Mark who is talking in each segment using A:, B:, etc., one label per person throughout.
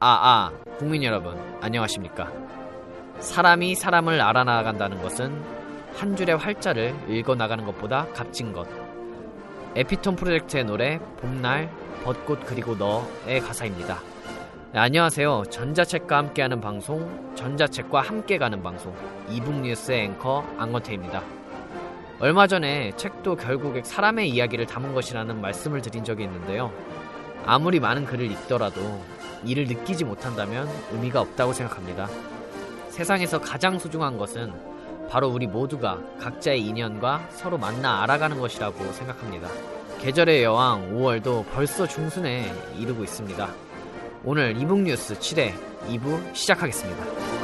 A: 아 아 국민 여러분 안녕하십니까? 사람이 사람을 알아나간다는 것은 한 줄의 활자를 읽어나가는 것보다 값진 것. 에피톤 프로젝트의 노래 봄날 벚꽃 그리고 너의 가사입니다. 네, 안녕하세요. 전자책과 함께하는 방송 전자책과 함께 가는 방송 이북 뉴스의 앵커 안건태입니다. 얼마 전에 책도 결국에 사람의 이야기를 담은 것이라는 말씀을 드린 적이 있는데요. 아무리 많은 글을 읽더라도 이를 느끼지 못한다면 의미가 없다고 생각합니다. 세상에서 가장 소중한 것은 바로 우리 모두가 각자의 인연과 서로 만나 알아가는 것이라고 생각합니다. 계절의 여왕 5월도 벌써 중순에 이르고 있습니다. 오늘 이북뉴스 7회 2부 시작하겠습니다.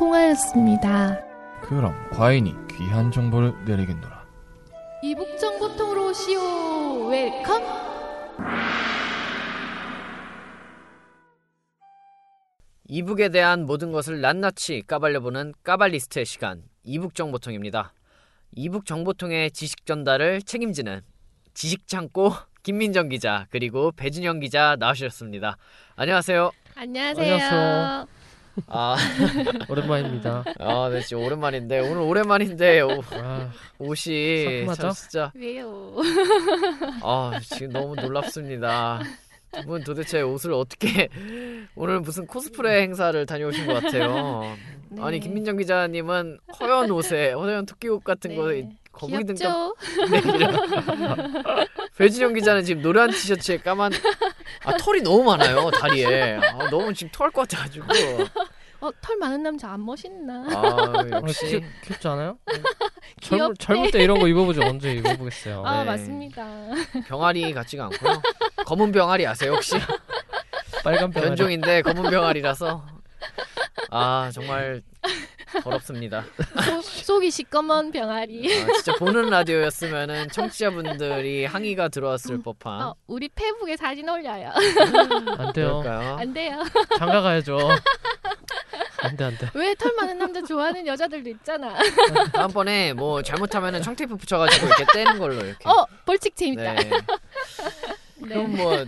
B: 통하였습니다.
C: 그럼 과인이 귀한 정보를 내리겠노라.
B: e-book 정보통으로 오시오.
A: welcome. e-book에 대한 모든 것을 낱낱이 까발려보는 까발리스트의 시간 e-book 정보통입니다. e-book 정보통의 지식 전달을 책임지는 지식창고 김민정 기자 그리고 배준영 기자 나오셨습니다. 안녕하세요.
B: 안녕하세요.
C: 안녕하세요.
A: 아,
C: 오랜만입니다.
A: 아, 네, 진짜 오랜만인데 오늘 오랜만인데 오,
C: 아,
A: 옷이
C: 상큼하죠?
A: 진짜
B: 왜요?
A: 아 지금 너무 놀랍습니다. 두 분 도대체 옷을 어떻게 오늘 무슨 코스프레 행사를 다녀오신 것 같아요.
B: 네.
A: 아니 김민정 기자님은 허연 옷에 허연 토끼 옷 같은 거
B: 네.
A: 거 북이 등갑
B: 귀엽죠?
A: 네. 배진영 기자는 지금 노란 티셔츠에 까만 아 털이 너무 많아요 다리에 아, 너무 지금 토할 것 같아가지고
B: 어, 털 많은 남자 안 멋있나?
A: 아
C: 귀,
A: 역시
C: 귀엽지 않아요?
B: 귀엽대.
C: 젊을, 젊을 때 이런 거 입어보죠. 언제 입어보겠어요.
B: 아,
A: 네.
B: 맞습니다.
A: 병아리 같지가 않고요 검은 병아리 아세요 혹시
C: 빨간 병아리.
A: 변종인데 검은 병아리라서 아 정말 더럽습니다
B: 소, 속이 시꺼먼 병아리.
A: 아, 진짜 보는 라디오였으면은 청취자분들이 항의가 들어왔을 법한
B: 어, 우리 페북에 사진 올려요.
C: 안 돼요.
A: 그럴까요?
B: 안 돼요.
C: 장가 가야죠. 안 돼, 안 돼.
B: 왜 털 많은 남자 좋아하는 여자들도 있잖아.
A: 다음번에 뭐 잘못하면은 청테이프 붙여가지고 이렇게 떼는 걸로 이렇게
B: 어, 벌칙 재밌다.
A: 네.
B: 네.
A: 그럼 뭐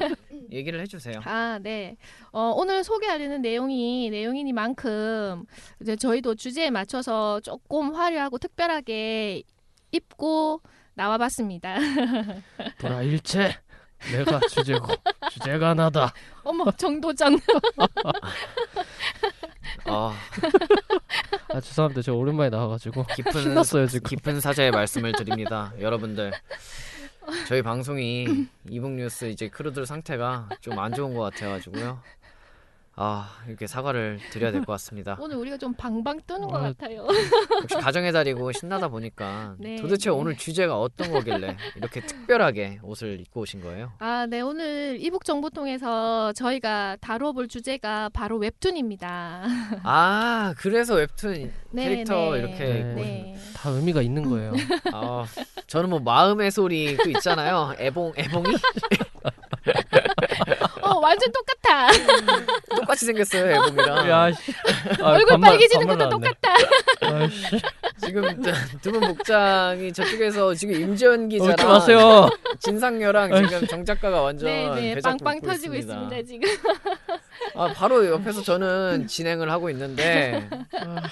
A: 얘기를 해주세요.
B: 아, 네. 어, 오늘 소개하려는 내용이 내용이니만큼 이제 저희도 주제에 맞춰서 조금 화려하고 특별하게 입고 나와봤습니다.
C: 보라 일체. 내가 주제고 주제가 나다.
B: 어머, 정도전.
A: 아,
C: 아 죄송합니다. 제가 오랜만에 나와가지고
A: 깊은
C: 신났어요 지금.
A: 깊은 사죄의 말씀을 드립니다, 여러분들. 저희 방송이 이북뉴스 이제 크루들 상태가 좀 안 좋은 것 같아가지고요. 아 이렇게 사과를 드려야 될 것 같습니다.
B: 오늘 우리가 좀 방방 뜨는 것
C: 아,
B: 같아요.
A: 역시 가정의 달이고 신나다 보니까
B: 네,
A: 도대체
B: 네.
A: 오늘 주제가 어떤 거길래 이렇게 특별하게 옷을 입고 오신 거예요?
B: 아, 네. 오늘 이북 정보통에서 저희가 다뤄볼 주제가 바로 웹툰입니다.
A: 아 그래서 웹툰
B: 네,
A: 캐릭터
B: 네.
A: 이렇게
C: 네.
B: 네.
C: 다 의미가 있는 거예요.
A: 아, 저는 뭐 마음의 소리 그 있잖아요. 애봉 애봉이
B: 어, 완전 똑같아.
A: 똑같이 생겼어요. 애봉이랑.
C: 야, 씨. 아,
B: 얼굴
C: 반말-
B: 빨개지는 것도. 똑같다.
C: 아이씨.
A: 지금 두 분 복장이 저쪽에서 지금 임지연
C: 웃지
A: 기자랑
C: 마세요.
A: 진상녀랑 지금 정 작가가 완전
B: 네, 네.
A: 배작
B: 빵빵 터지고 있습니다, 지금.
A: 아 바로 옆에서 저는 진행을 하고 있는데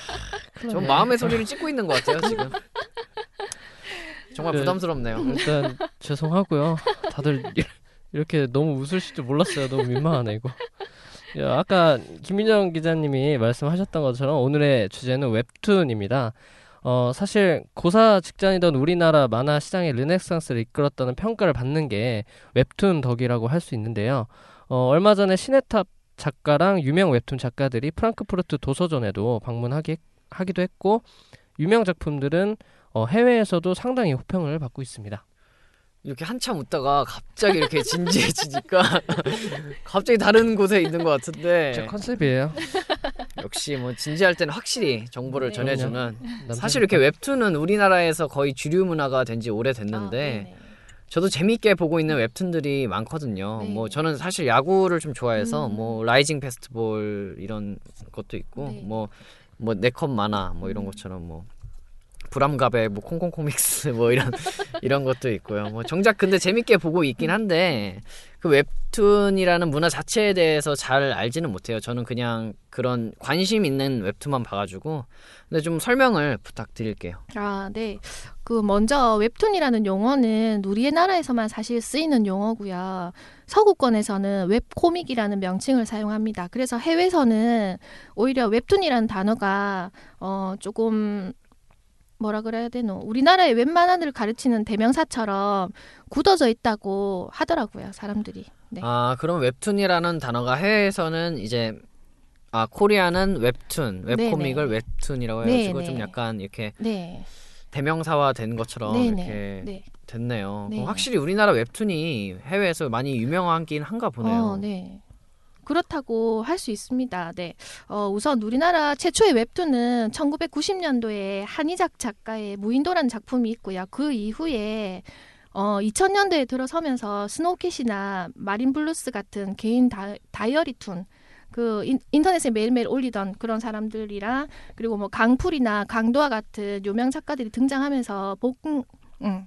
A: 전 마음의 소리를 찍고 있는 것 같아요 지금. 정말
C: 네.
A: 부담스럽네요.
C: 일단 죄송하고요. 다들 이- 이렇게 너무 웃으실 줄 몰랐어요. 너무 민망하네 이거. 야, 아까 김민정 기자님이 말씀하셨던 것처럼 오늘의 주제는 웹툰입니다. 어, 사실 고사 직전이던 우리나라 만화 시장의 르네상스를 이끌었다는 평가를 받는 게 웹툰 덕이라고 할 수 있는데요. 어, 얼마 전에 시네탑 작가랑 유명 웹툰 작가들이 프랑크푸르트 도서전에도 방문하기 하기도 했고 유명 작품들은 어, 해외에서도 상당히 호평을 받고 있습니다.
A: 이렇게 한참 웃다가 갑자기 이렇게 진지해지니까 갑자기 다른 곳에 있는 것 같은데
C: 제 컨셉이에요.
A: 역시 뭐 진지할 때는 확실히 정보를
B: 네.
A: 전해주는. 사실 이렇게 웹툰은 우리나라에서 거의 주류 문화가 된 지 오래됐는데
B: 아, 네네.
A: 저도 재미있게 보고 있는 웹툰들이 많거든요.
B: 네.
A: 뭐 저는 사실 야구를 좀 좋아해서
B: 음.
A: 뭐 라이징 패스트볼 이런 것도 있고
B: 네.
A: 뭐뭐 네컷 만화 뭐 이런
B: 음.
A: 것처럼 뭐 불암갑의 뭐 콩콩 코믹스 뭐 이런 이런 것도 있고요. 뭐 정작 근데 재밌게 보고 있긴 한데 그 웹툰이라는 문화 자체에 대해서 잘 알지는 못해요. 저는 그냥 그런 관심 있는 웹툰만 봐가지고 근데 좀 설명을 부탁드릴게요.
B: 아, 네. 그 먼저 웹툰이라는 용어는 우리나라에서만 사실 쓰이는 용어고요. 서구권에서는 web comic이라는 명칭을 사용합니다. 그래서 해외에서는 오히려 웹툰이라는 단어가 어 조금 뭐라 그래야 되노? 우리나라의 웹만화를 가르치는 대명사처럼 굳어져 있다고 하더라고요, 사람들이. 네.
A: 아 그럼 웹툰이라는 단어가 해외에서는 이제 아 코리아는 웹툰 web comic을
B: 네네.
A: 웹툰이라고 해 가지고
B: 네네.
A: 좀 약간 이렇게
B: 네.
A: 대명사화 된 것처럼
B: 네네.
A: 이렇게
B: 네.
A: 됐네요.
B: 네.
A: 확실히 우리나라 웹툰이 해외에서 많이 유명하긴 한가 보네요.
B: 어, 네. 그렇다고 할 수 있습니다. 네. 어, 우선 우리나라 최초의 웹툰은 1990년도에 한희작 작가의 무인도라는 작품이 있고요. 그 이후에 어, 2000년대에 들어서면서 스노우캣이나 마린블루스 같은 개인 다, 다이어리툰 그 인, 인터넷에 매일매일 올리던 그런 사람들이랑 그리고 뭐 강풀이나 강도하 같은 유명 작가들이 등장하면서 복 음,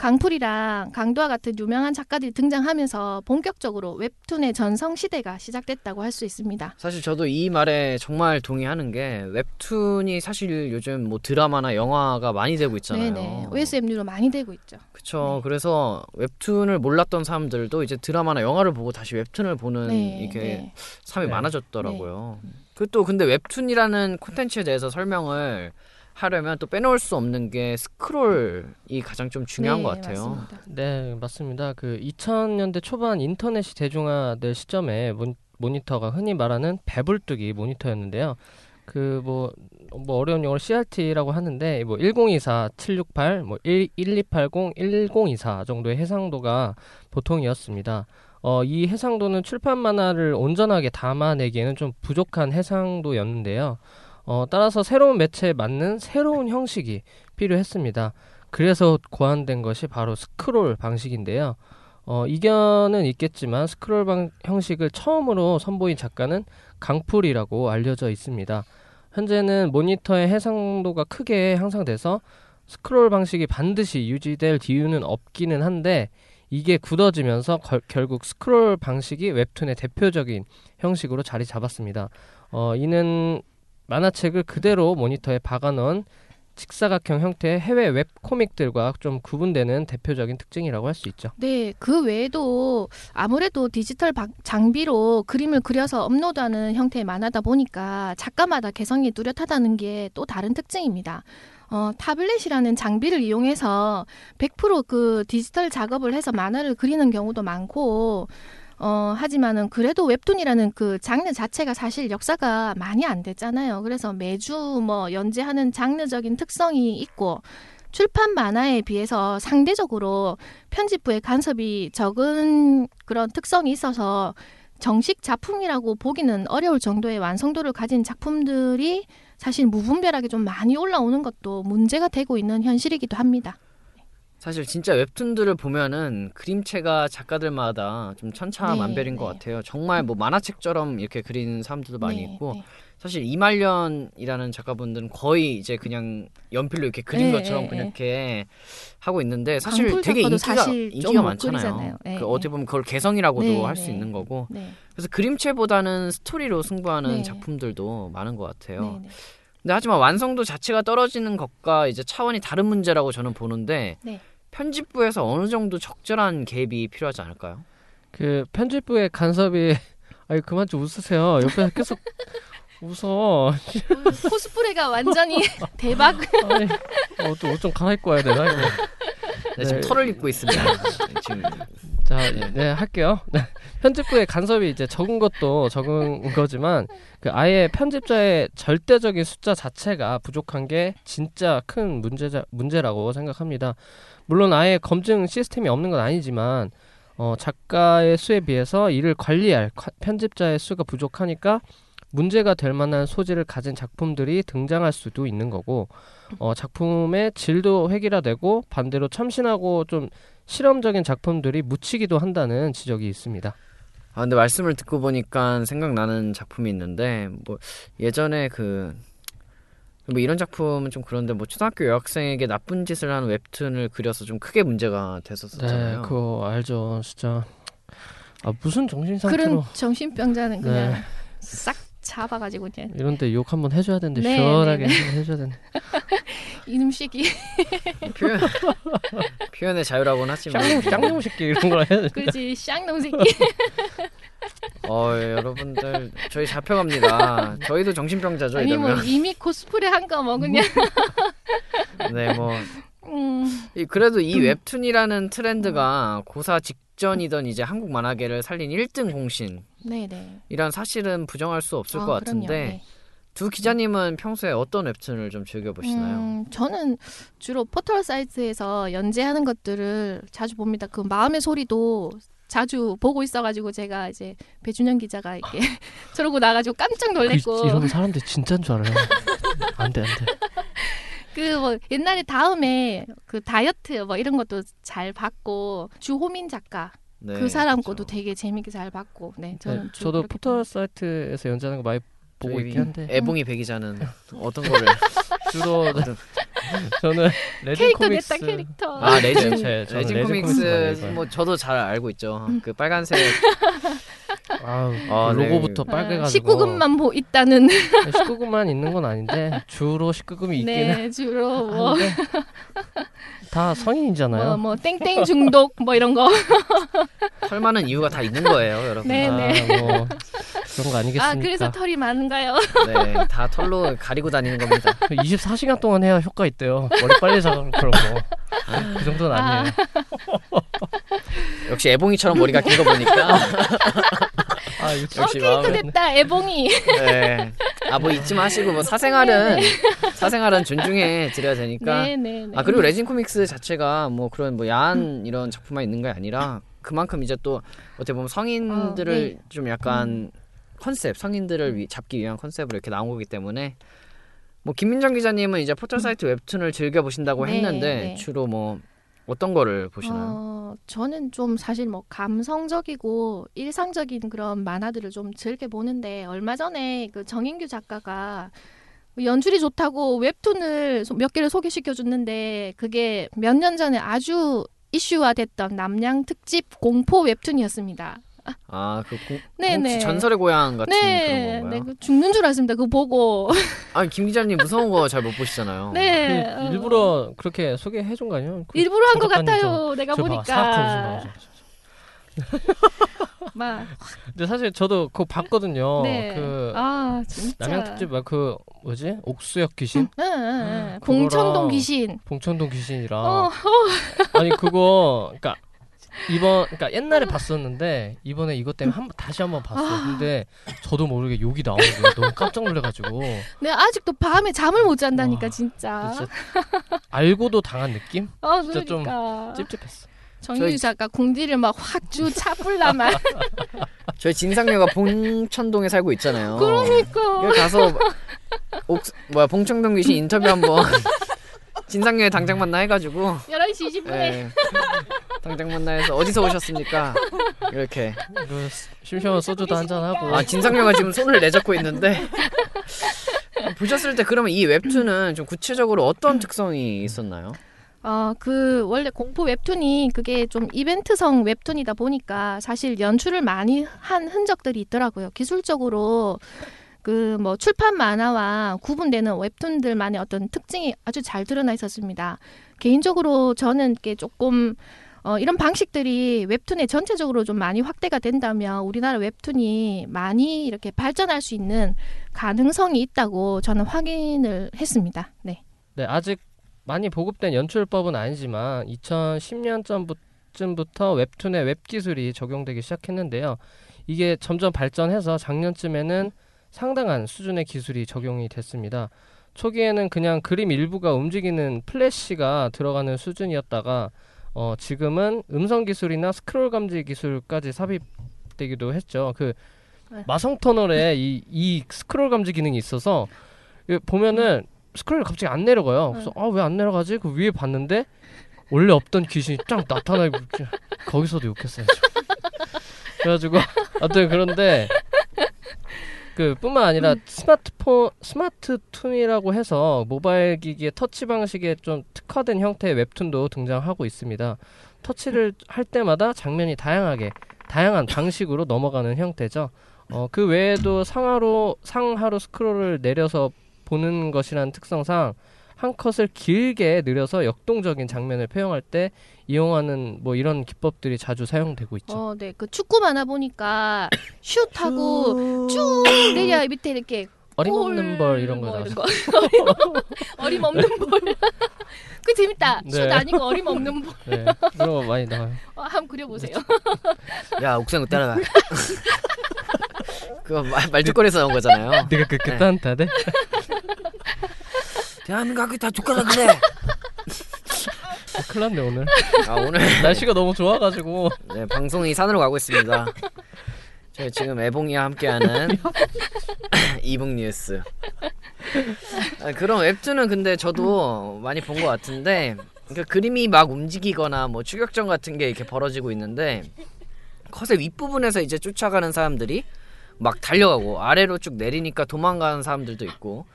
B: 강풀이랑 강도와 같은 유명한 작가들이 등장하면서 본격적으로 웹툰의 전성 시대가 시작됐다고 할 수 있습니다.
A: 사실 저도 이 말에 정말 동의하는 게 웹툰이 사실 요즘 뭐 드라마나 영화가 많이 되고 있잖아요.
B: 네네. OSMU로 많이 되고 있죠.
A: 그쵸.
B: 네.
A: 그래서 웹툰을 몰랐던 사람들도 이제 드라마나 영화를 보고 다시 웹툰을 보는
B: 네,
A: 이게
B: 네.
A: 사람이
C: 네.
A: 많아졌더라고요. 그또 근데 웹툰이라는 콘텐츠에 대해서 설명을 하려면 또 빼놓을 수 없는 게 스크롤이 가장 좀 중요한
B: 네,
A: 것 같아요.
B: 맞습니다.
C: 네, 맞습니다. 그 2000년대 초반 인터넷이 대중화될 시점에 모, 모니터가 흔히 말하는 배불뚝이 모니터였는데요. 그뭐 뭐 어려운 용어로 CRT라고 하는데 뭐 1024, 768, 뭐 1, 1280, 1024 정도의 해상도가 보통이었습니다. 어, 이 해상도는 출판 만화를 온전하게 담아내기에는 좀 부족한 해상도였는데요. 어, 따라서 새로운 매체에 맞는 새로운 형식이 필요했습니다. 그래서 고안된 것이 바로 스크롤 방식인데요. 어, 이견은 있겠지만 스크롤 방 형식을 처음으로 선보인 작가는 강풀이라고 알려져 있습니다. 현재는 모니터의 해상도가 크게 향상돼서 스크롤 방식이 반드시 유지될 이유는 없기는 한데 이게 굳어지면서 걸- 결국 스크롤 방식이 웹툰의 대표적인 형식으로 자리 잡았습니다. 어, 이는 만화책을 그대로 모니터에 박아놓은 직사각형 형태의 해외 web comic들과 좀 구분되는 대표적인 특징이라고 할 수 있죠.
B: 네, 그 외에도 아무래도 디지털 방- 장비로 그림을 그려서 업로드하는 형태의 만화다 보니까 작가마다 개성이 뚜렷하다는 게 또 다른 특징입니다. 어, 타블렛이라는 장비를 이용해서 100%그 디지털 작업을 해서 만화를 그리는 경우도 많고, 어, 하지만은 그래도 웹툰이라는 그 장르 자체가 사실 역사가 많이 안 됐잖아요. 그래서 매주 뭐 연재하는 장르적인 특성이 있고, 출판 만화에 비해서 상대적으로 편집부의 간섭이 적은 그런 특성이 있어서 정식 작품이라고 보기는 어려울 정도의 완성도를 가진 작품들이 사실 무분별하게 좀 많이 올라오는 것도 문제가 되고 있는 현실이기도 합니다.
A: 사실 진짜 웹툰들을 보면은 그림체가 작가들마다 좀 천차만별인
B: 네,
A: 것
B: 네.
A: 같아요. 정말 뭐 만화책처럼 이렇게 그리는 사람들도 많이
B: 네,
A: 있고
B: 네.
A: 사실 이말년이라는 작가분들은 거의 이제 그냥 연필로 이렇게 그린
B: 네,
A: 것처럼
B: 네,
A: 그렇게 하고 있는데 사실 되게 인기가
B: 사실
A: 인기가 많잖아요.
B: 그
A: 어떻게 보면 그걸 개성이라고도
B: 네,
A: 할수
B: 네.
A: 있는 거고
B: 네.
A: 그래서 그림체보다는 스토리로 승부하는
B: 네.
A: 작품들도 많은 것 같아요. 근데 하지만 완성도 자체가 떨어지는 것과 이제 차원이 다른 문제라고 저는 보는데
B: 네.
A: 편집부에서 어느 정도 적절한 개입이 필요하지 않을까요?
C: 그 편집부의 간섭이 아니 그만 좀 웃으세요. 옆에 계속 웃어.
B: 코스프레가 완전히 대박.
C: 아니, 어, 옷좀 갈아입고 와야 되나 이거.
A: 네, 지금
C: 네.
A: 털을 입고 있습니다. 지금
C: 자, 네, 할게요. 네. 편집부의 간섭이 이제 적은 것도 적은 거지만 그 아예 편집자의 절대적인 숫자 자체가 부족한 게 진짜 큰 문제자, 문제라고 생각합니다. 물론 아예 검증 시스템이 없는 건 아니지만 어, 작가의 수에 비해서 이를 관리할 관- 편집자의 수가 부족하니까 문제가 될 만한 소재를 가진 작품들이 등장할 수도 있는 거고 어, 작품의 질도 획일화되고 반대로 참신하고 좀 실험적인 작품들이 묻히기도 한다는 지적이 있습니다.
A: 아 근데 말씀을 듣고 보니까 생각나는 작품이 있는데 뭐 예전에 그 뭐 이런 작품은 좀 그런데 뭐 초등학교 여학생에게 나쁜 짓을 하는 웹툰을 그려서 좀 크게 문제가 됐었잖아요.
C: 네, 그거 알죠, 진짜. 아 무슨 정신 상태로
B: 그런 정신병자는 그냥
C: 네.
B: 싹 잡아가지고 그냥
C: 이런데 욕 한번 해줘야 되는데
B: 네,
C: 시원하게
B: 네,
C: 한번 해줘야 되는데
B: 이놈식이
A: 표현 표현의 자유라고는 하지만
C: 쌍놈 쌍놈 새끼 이런 걸 해야 돼.
B: 그렇지 쌍놈 새끼.
A: 어 여러분들 저희 잡혀갑니다. 저희도 정신병자죠
B: 아니 뭐
A: 이러면.
B: 이미 코스프레 한 거 뭐 그냥
A: 네 뭐.
B: 음,
A: 이- 그래도 이 웹툰이라는 트렌드가 고사 직전이던 이제 한국 만화계를 살린 1등 공신
B: 네네.
A: 이란 사실은 부정할 수 없을
B: 아,
A: 것
B: 그럼요.
A: 같은데
B: 네.
A: 두 기자님은 평소에 어떤 웹툰을 좀 즐겨 보시나요?
B: 음, 저는 주로 포털 사이트에서 연재하는 것들을 자주 봅니다. 그 마음의 소리도 자주 보고 있어가지고 제가 이제 배준영 기자가 이렇게 저러고 나가지고 깜짝 놀랬고
C: 그, 이런 사람들 진짜인 줄 알아요. 안돼 안돼.
B: 그 뭐 옛날에 다음에 그 다이어트 뭐 이런 것도 잘 봤고 주호민 작가
A: 네,
B: 그 사람
A: 그렇죠.
B: 것도 되게 재밌게 잘 봤고 네 저는
C: 네, 저도 포털 사이트에서 연재하는 거 많이 보고 있긴 한데
A: 애봉이 배기자는 어떤 거를
C: 주로 저는 레진
B: 캐릭터
C: 코믹스
B: 냈다 캐릭터
A: 아 레진
C: 네, 제-
A: 레진
C: 레진 코믹스.
A: 뭐 저도 잘 알고 있죠. 그 빨간색
C: 아우,
A: 아,
C: 그
A: 네.
C: 로고부터 빨개가지고
B: 19금만 보 있다는
C: 19금만 있는 건 아닌데 주로 19금이 있긴 해.
B: 네 주로 뭐
C: 다 성인이잖아요.
B: 뭐, 뭐 땡땡 중독 뭐 이런 거.
A: 털 많은 이유가 다 있는 거예요, 여러분.
B: 네.
C: 아, 뭐 그런 거 아니겠습니까?
B: 아 그래서 털이 많은가요?
A: 네, 다 털로 가리고 다니는 겁니다.
C: 24시간 동안 해야 효과 있대요. 머리 빨리 자라고 그런 거. 아, 그 정도는 아니에요.
A: 역시 애봉이처럼 머리가 긴 거 보니까
C: 아,
B: 어
A: 역시
B: 캐릭터
A: 마음에
B: 됐다 애봉이.
A: 네. 아 뭐 잊지 마시고 뭐 사생활은 사생활은 존중해 드려야 되니까.
B: 네 네 네.
A: 아 그리고 레진 코믹스 자체가 뭐 그런 뭐 야한 이런 작품만 있는 게 아니라 그만큼 이제 또 어떻게 보면 성인들을
B: 어, 네.
A: 좀 약간 컨셉 성인들을 위- 잡기 위한 컨셉으로 이렇게 나온 거기 때문에 뭐 김민정 기자님은 이제 포털 사이트 웹툰을 즐겨 보신다고
B: 네,
A: 했는데
B: 네.
A: 주로 뭐 어떤 거를 보시나요?
B: 어, 저는 좀 사실 뭐 감성적이고 일상적인 그런 만화들을 좀 즐겨 보는데 얼마 전에 그 정인규 작가가 연출이 좋다고 웹툰을 소- 몇 개를 소개시켜 줬는데 그게 몇 년 전에 아주 이슈화됐던 남양 특집 공포 웹툰이었습니다.
A: 아그
B: 네네.
A: 혹시 전설의 고향 같은
B: 네,
A: 그런
B: 네,
A: 건가요?
B: 그 죽는 줄 알았습니다. 그거 보고.
A: 아니 김 기자님 무서운 거 잘 못 보시잖아요.
B: 네.
C: 그
B: 어,
C: 일부러 그렇게 소개해 준 거 아니에요? 그
B: 일부러 한 것 같아요. 내가
C: 저 봐, 사악한
B: 보니까.
C: 웃음
B: 막,
C: 근데 사실 저도 그거 봤거든요.
B: 네.
C: 그
B: 아, 진짜.
C: 남양 특집 막 그 뭐지? 옥수역 귀신?
B: 응, 응, 응. 봉천동 귀신.
C: 봉천동 귀신이랑
B: 어,
C: 아니 그거 그러니까 이번 그러니까 옛날에 봤었는데 이번에 이것 때문에 한번 다시 한번 봤어. 요 근데 저도 모르게 욕이 나오는 거예요. 너무 깜짝 놀래가지고
B: 내가 아직도 밤에 잠을 못 잔다니까
C: 와,
B: 진짜.
C: 진짜 알고도 당한 느낌?
B: 어,
C: 진짜 좀
B: 그러니까.
C: 찝찝했어.
A: 저희-
B: 작가 궁디를 막 확 주 차불라만.
A: 저희 진상녀가 봉천동에 살고 있잖아요.
B: 그러니까.
A: 여기 가서 옥 뭐야 봉천동 귀신 인터뷰 한번 진상녀에 당장 만나 해가지고
B: 11시 20분에.
A: 예. 당장 만나 해서 어디서 오셨습니까? 이렇게
C: 그 심심한 소주도 한잔 하고.
A: 아 진상녀가 지금 손을 내잡고 있는데 보셨을 때 그러면 이 웹툰은 좀 구체적으로 어떤 특성이 있었나요?
B: 어, 그 원래 공포 웹툰이 그게 좀 이벤트성 웹툰이다 보니까 사실 연출을 많이 한 흔적들이 있더라고요. 기술적으로 그 뭐 출판 만화와 구분되는 웹툰들만의 어떤 특징이 아주 잘 드러나 있었습니다. 개인적으로 저는 게 조금 어, 이런 방식들이 웹툰에 전체적으로 좀 많이 확대가 된다면 우리나라 웹툰이 많이 이렇게 발전할 수 있는 가능성이 있다고 저는 확인을 했습니다. 네.
C: 네, 아직 많이 보급된 연출법은 아니지만 2010년 전쯤부터 웹툰의 웹 기술이 적용되기 시작했는데요. 이게 점점 발전해서 작년쯤에는 상당한 수준의 기술이 적용이 됐습니다. 초기에는 그냥 그림 일부가 움직이는 플래시가 들어가는 수준이었다가 어, 지금은 음성 기술이나 스크롤 감지 기술까지 삽입되기도 했죠. 그
B: 네.
C: 마성 터널에 이, 이 스크롤 감지 기능이 있어서 이 보면은 스크롤이 갑자기 안 내려가요. 그래서 아 왜 안 내려가지? 그 위에 봤는데 원래 없던 귀신이 쫙 나타나고 거기서도 욕했어요. 저. 그래가지고 아무튼 그런데 그 뿐만 아니라 스마트폰 스마트툰이라고 해서 모바일 기기의 터치 방식에 좀 특화된 형태의 웹툰도 등장하고 있습니다. 터치를 할 때마다 장면이 다양하게 다양한 방식으로 넘어가는 형태죠. 어, 그 외에도 상하로 상하로 스크롤을 내려서 보는 것이라는 특성상 한 컷을 길게 늘려서 역동적인 장면을 표현할 때 이용하는 뭐 이런 기법들이 자주 사용되고 있죠.
B: 어, 네. 그 축구 만화 보니까 슛하고 쭉 내려 밑에 이렇게
C: 어림없는 골벌 이런 뭐거 나와서
B: 거. 어림없는 벌. 그 재밌다.
C: 네.
B: 슛 아니고 어림없는 벌.
C: 네, 그런 거 많이 나와요.
B: 어, 한번 그려보세요.
A: 야 옥상 따라가. 그거 말, 말죽거리에서 나온 거잖아요.
C: 내가 그렇게 따뜻하 대?
A: 대한민국 학교 다 그래.
C: 어, 큰일 났네 오늘.
A: 아 오늘
C: 날씨가 너무 좋아가지고
A: 네, 방송이 산으로 가고 있습니다. 저희 지금 애봉이와 함께하는 이북 뉴스. 아, 그런 웹툰은 근데 저도 많이 본 것 같은데 그러니까 그림이 막 움직이거나 뭐 추격전 같은 게 이렇게 벌어지고 있는데 컷의 윗부분에서 이제 쫓아가는 사람들이 막 달려가고 아래로 쭉 내리니까 도망가는 사람들도 있고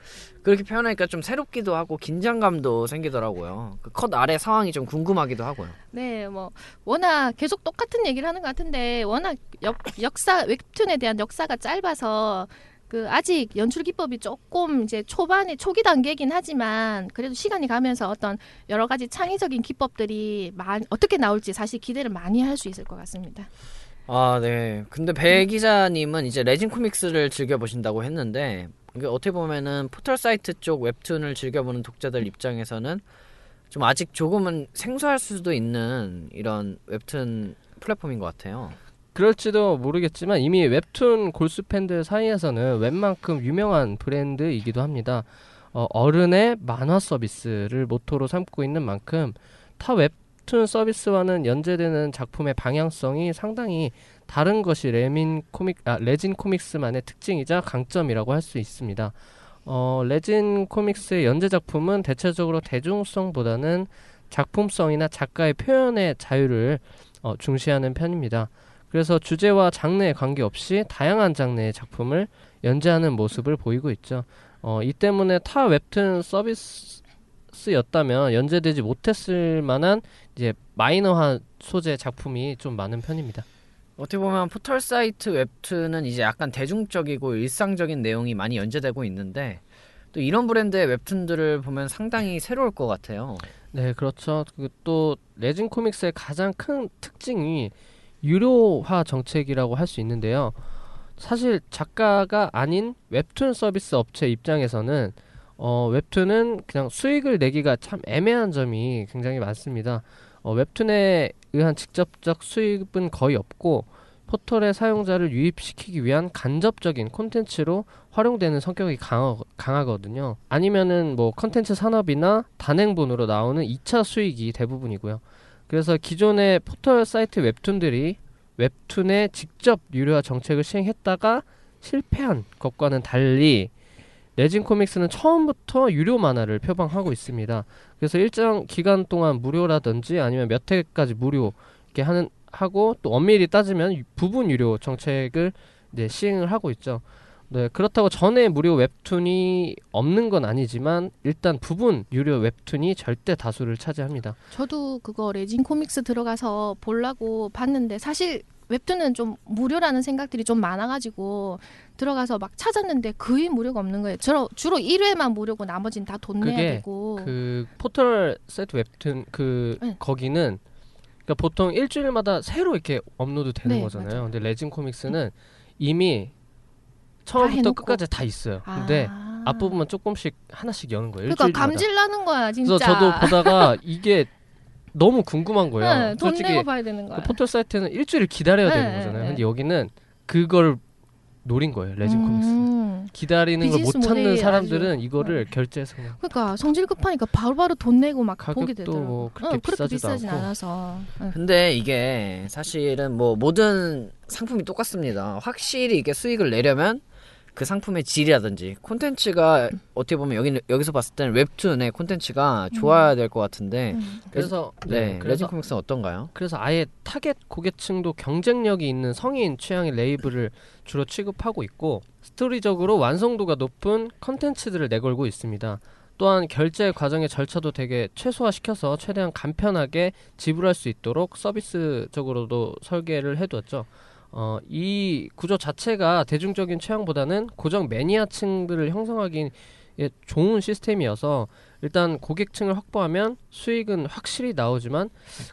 A: 그렇게 표현하니까 좀 새롭기도 하고 긴장감도 생기더라고요. 그 컷 아래 상황이 좀 궁금하기도 하고요.
B: 네, 뭐 워낙 계속 똑같은 얘기를 하는 것 같은데 워낙 역, 역사 웹툰에 대한 역사가 짧아서 그 아직 연출 기법이 조금 이제 초반에 초기 단계이긴 하지만 그래도 시간이 가면서 어떤 여러 가지 창의적인 기법들이 많, 어떻게 나올지 사실 기대를 많이 할 수 있을 것 같습니다.
A: 아, 네. 근데 배 기자님은 이제 레진 코믹스를 즐겨 보신다고 했는데, 이게 어떻게 보면은 포털 사이트 쪽 웹툰을 즐겨보는 독자들 입장에서는 좀 아직 조금은 생소할 수도 있는 이런 웹툰 플랫폼인 것 같아요.
C: 그럴지도 모르겠지만 이미 웹툰 골수 팬들 사이에서는 웬만큼 유명한 브랜드이기도 합니다. 어, 어른의 만화 서비스를 모토로 삼고 있는 만큼 타 웹툰 서비스와는 연재되는 작품의 방향성이 상당히 다른 것이 레민 코믹 아, 레진 코믹스만의 특징이자 강점이라고 할 수 있습니다. 어, 레진 코믹스의 연재 작품은 대체적으로 대중성보다는 작품성이나 작가의 표현의 자유를 어, 중시하는 편입니다. 그래서 주제와 장르에 관계없이 다양한 장르의 작품을 연재하는 모습을 보이고 있죠. 어, 이 때문에 타 웹툰 서비스였다면 연재되지 못했을 만한 이제 마이너한 소재 작품이 좀 많은 편입니다.
A: 어떻게 보면 포털 사이트 웹툰은 이제 약간 대중적이고 일상적인 내용이 많이 연재되고 있는데, 또 이런 브랜드의 웹툰들을 보면 상당히 새로울 것 같아요.
C: 네, 그렇죠. 그또 레진 코믹스의 가장 큰 특징이 유료화 정책이라고 할 수 있는데요. 사실 작가가 아닌 웹툰 서비스 업체 입장에서는 어, 웹툰은 그냥 수익을 내기가 참 애매한 점이 굉장히 많습니다. 어, 웹툰에 의한 직접적 수익은 거의 없고 포털의 사용자를 유입시키기 위한 간접적인 콘텐츠로 활용되는 성격이 강하, 강하거든요. 아니면은 뭐 컨텐츠 산업이나 단행본으로 나오는 2차 수익이 대부분이고요. 그래서 기존의 포털 사이트 웹툰들이 웹툰의 직접 유료화 정책을 시행했다가 실패한 것과는 달리 레진 코믹스는 처음부터 유료 만화를 표방하고 있습니다. 그래서 일정 기간 동안 무료라든지 아니면 몇 회까지 무료 이렇게 하는 하고 또 엄밀히 따지면 유- 부분 유료 정책을 네, 시행을 하고 있죠. 네, 그렇다고 전에 무료 웹툰이 없는 건 아니지만 일단 부분 유료 웹툰이 절대 다수를 차지합니다.
B: 저도 그거 레진 코믹스 들어가서 보려고 봤는데 사실 웹툰은 좀 무료라는 생각들이 좀 많아가지고 들어가서 막 찾았는데 거의 무료가 없는 거예요. 주로 주로 1회만 무료고 나머지는 다 돈 내야 되고.
C: 그 포털 사이트 웹툰 그
B: 네.
C: 거기는 그러니까 보통 일주일마다 새로 이렇게 업로드 되는
B: 네,
C: 거잖아요.
B: 맞아요.
C: 근데 레진 코믹스는 이미 처음부터
B: 해놓고.
C: 끝까지 다 있어요. 근데
B: 아.
C: 앞부분만 조금씩 하나씩 여는 거예요.
B: 그러니까
C: 일주일마다.
B: 감질 나는 거야 진짜.
C: 그래서 저도 보다가 이게 너무 궁금한 거예요.
B: 네, 돈 내고 봐야 되는 거야.
C: 그 포털 사이트는 일주일 기다려야
B: 네,
C: 되는
B: 네,
C: 거잖아요.
B: 네.
C: 근데 여기는 그걸 노린 거예요. 레진 코믹스.
B: 음.
C: 기다리는 걸 못 참는 사람들은
B: 아주-
C: 이거를 결제해서 그냥
B: 그러니까 성질 급하니까 바로바로 돈 내고 막 보게
C: 가격도
B: 되더라고.
C: 뭐 그렇게
B: 어, 그렇게
C: 비싸지도
B: 비싸진
C: 않고.
B: 않아서. 응.
A: 근데 이게 사실은 뭐 모든 상품이 똑같습니다. 확실히 이게 수익을 내려면 그 상품의 질이라든지 콘텐츠가 어떻게 보면 여기 여기서 봤을 때는 웹툰의 콘텐츠가 좋아야 될 것 같은데
B: 음.
C: 그래서
A: 네,
C: 네,
A: 레진
C: 그래서
A: 코믹스는 어떤가요?
C: 그래서 아예 타겟 고객층도 경쟁력이 있는 성인 취향의 레이블을 주로 취급하고 있고 스토리적으로 완성도가 높은 컨텐츠들을 내걸고 있습니다. 또한 결제 과정의 절차도 되게 최소화시켜서 최대한 간편하게 지불할 수 있도록 서비스적으로도 설계를 해두었죠. 어, 이 구조 자체가 대중적인 취향보다는 고정 매니아층들을 형성하기 에 좋은 시스템이어서 일단 고객층을 확보하면 수익은 확실히 나오지만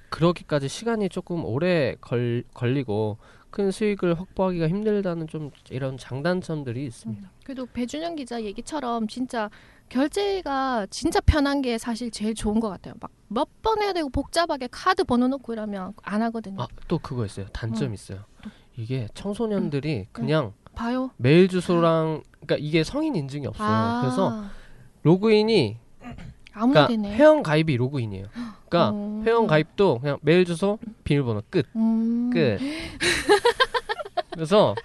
C: 그러기까지 시간이 조금 오래 걸, 걸리고 큰 수익을 확보하기가 힘들다는 좀 이런 장단점들이 있습니다.
B: 그래도 배준영 기자 얘기처럼 진짜 결제가 진짜 편한 게 사실 제일 좋은 것 같아요. 막 몇 번 해야 되고 복잡하게 카드 번호 넣고 이러면 안 하거든요.
C: 아 또 그거 있어요. 단점
B: 음.
C: 있어요. 이게 청소년들이 그냥
B: 봐요.
C: 메일 주소랑 그러니까 이게 성인 인증이 없어요.
B: 아,
C: 그래서 로그인이
B: 아무나
C: 그러니까
B: 되네.
C: 회원 가입이 로그인이에요. 그러니까
B: 음.
C: 회원 가입도 그냥 메일 주소, 비밀번호 끝.
B: 음.
C: 끝. 그래서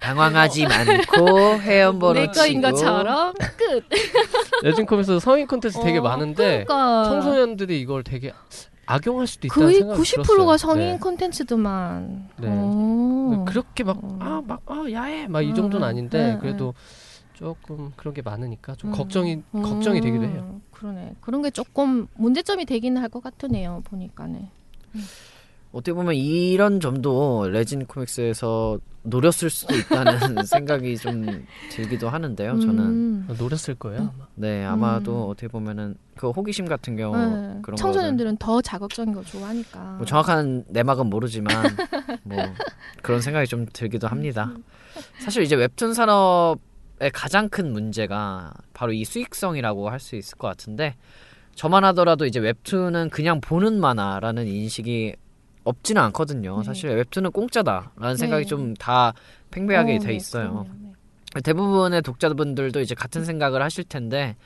A: 당황하지 않고 회원번호
B: 내 거인
A: 치고
B: 것처럼 끝.
C: 레진컴에서 성인 콘텐츠 되게
B: 어,
C: 많은데
B: 그러니까
C: 청소년들이 이걸 되게 악용할 수도 있다는
B: 거의
C: 생각이
B: 90%가
C: 들었어요.
B: 성인
C: 네.
B: 콘텐츠도만.
C: 네.
B: 오.
C: 그렇게 막
B: 어.
C: 아막 아 야해 막이
B: 음,
C: 정도는
B: 음,
C: 아닌데
B: 음,
C: 그래도 조금 그런 게 많으니까 좀
B: 음.
C: 걱정이 걱정이 되기도 해요.
B: 음, 그러네. 그런 게 조금 문제점이 되기는 할 것 같으네요. 보니까는.
A: 어떻게 보면 이런 점도 레진 코믹스에서 노렸을 수도 있다는 생각이 좀 들기도 하는데요. 저는
B: 음.
C: 노렸을 거예요. 아마.
A: 네 아마도
B: 음.
A: 어떻게 보면은 그 호기심 같은 경우
B: 네.
A: 그런 거를
B: 청소년들은 더 자극적인 걸 좋아하니까.
A: 뭐 정확한 내막은 모르지만 뭐 그런 생각이 좀 들기도 합니다. 사실 이제 웹툰 산업의 가장 큰 문제가 바로 이 수익성이라고 할 수 있을 것 같은데 저만 하더라도 이제 웹툰은 그냥 보는 만화라는 인식이 없지는 않거든요.
B: 네.
A: 사실 웹툰은 공짜다라는 생각이
B: 네.
A: 좀다 팽배하게
B: 어,
A: 돼
B: 네,
A: 있어요.
B: 네.
A: 대부분의 독자분들도 이제 같은 생각을 하실 텐데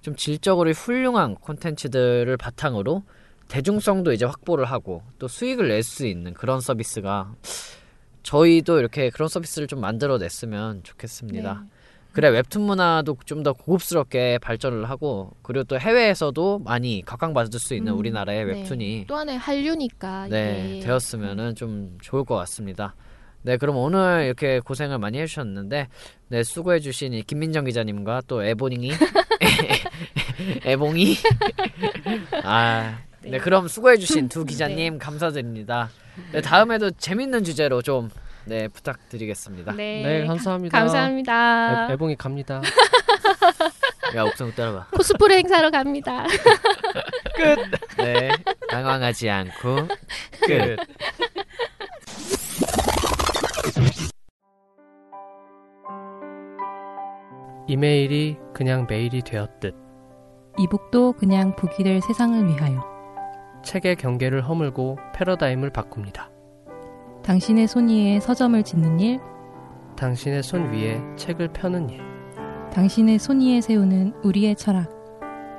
A: 좀 질적으로 훌륭한 콘텐츠들을 바탕으로 대중성도 이제 확보를 하고 또 수익을 낼 수 있는 그런 서비스가 저희도 이렇게 그런 서비스를 좀 만들어냈으면 좋겠습니다.
B: 네.
A: 그래 웹툰 문화도 좀 더 고급스럽게 발전을 하고 그리고 또 해외에서도 많이 각광받을 수 있는
B: 음,
A: 우리나라의
B: 네.
A: 웹툰이
B: 또 하나의 한류니까
A: 네,
B: 이게
A: 되었으면은 좀 좋을 것 같습니다. 네, 그럼 오늘 이렇게 고생을 많이 해주셨는데, 네, 수고해주신 이 김민정 기자님과 또 에보닝이, 에봉이, 아, 네, 그럼 수고해주신 두 기자님 감사드립니다. 네, 다음에도 재밌는 주제로 좀, 네, 부탁드리겠습니다.
B: 네,
C: 네, 감사합니다.
B: 감사합니다.
C: 애, 애봉이 갑니다.
A: 야, 옥성 따라봐.
B: 코스프레 행사로 갑니다.
A: 네, 당황하지 않고, 끝.
C: 이메일이 그냥 메일이 되었듯
D: 이북도 그냥 북이 될 세상을 위하여
C: 책의 경계를 허물고 패러다임을 바꿉니다.
D: 당신의 손 위에 서점을 짓는 일,
C: 당신의 손 위에 책을 펴는 일.
D: 당신의 손 위에 세우는 우리의 철학.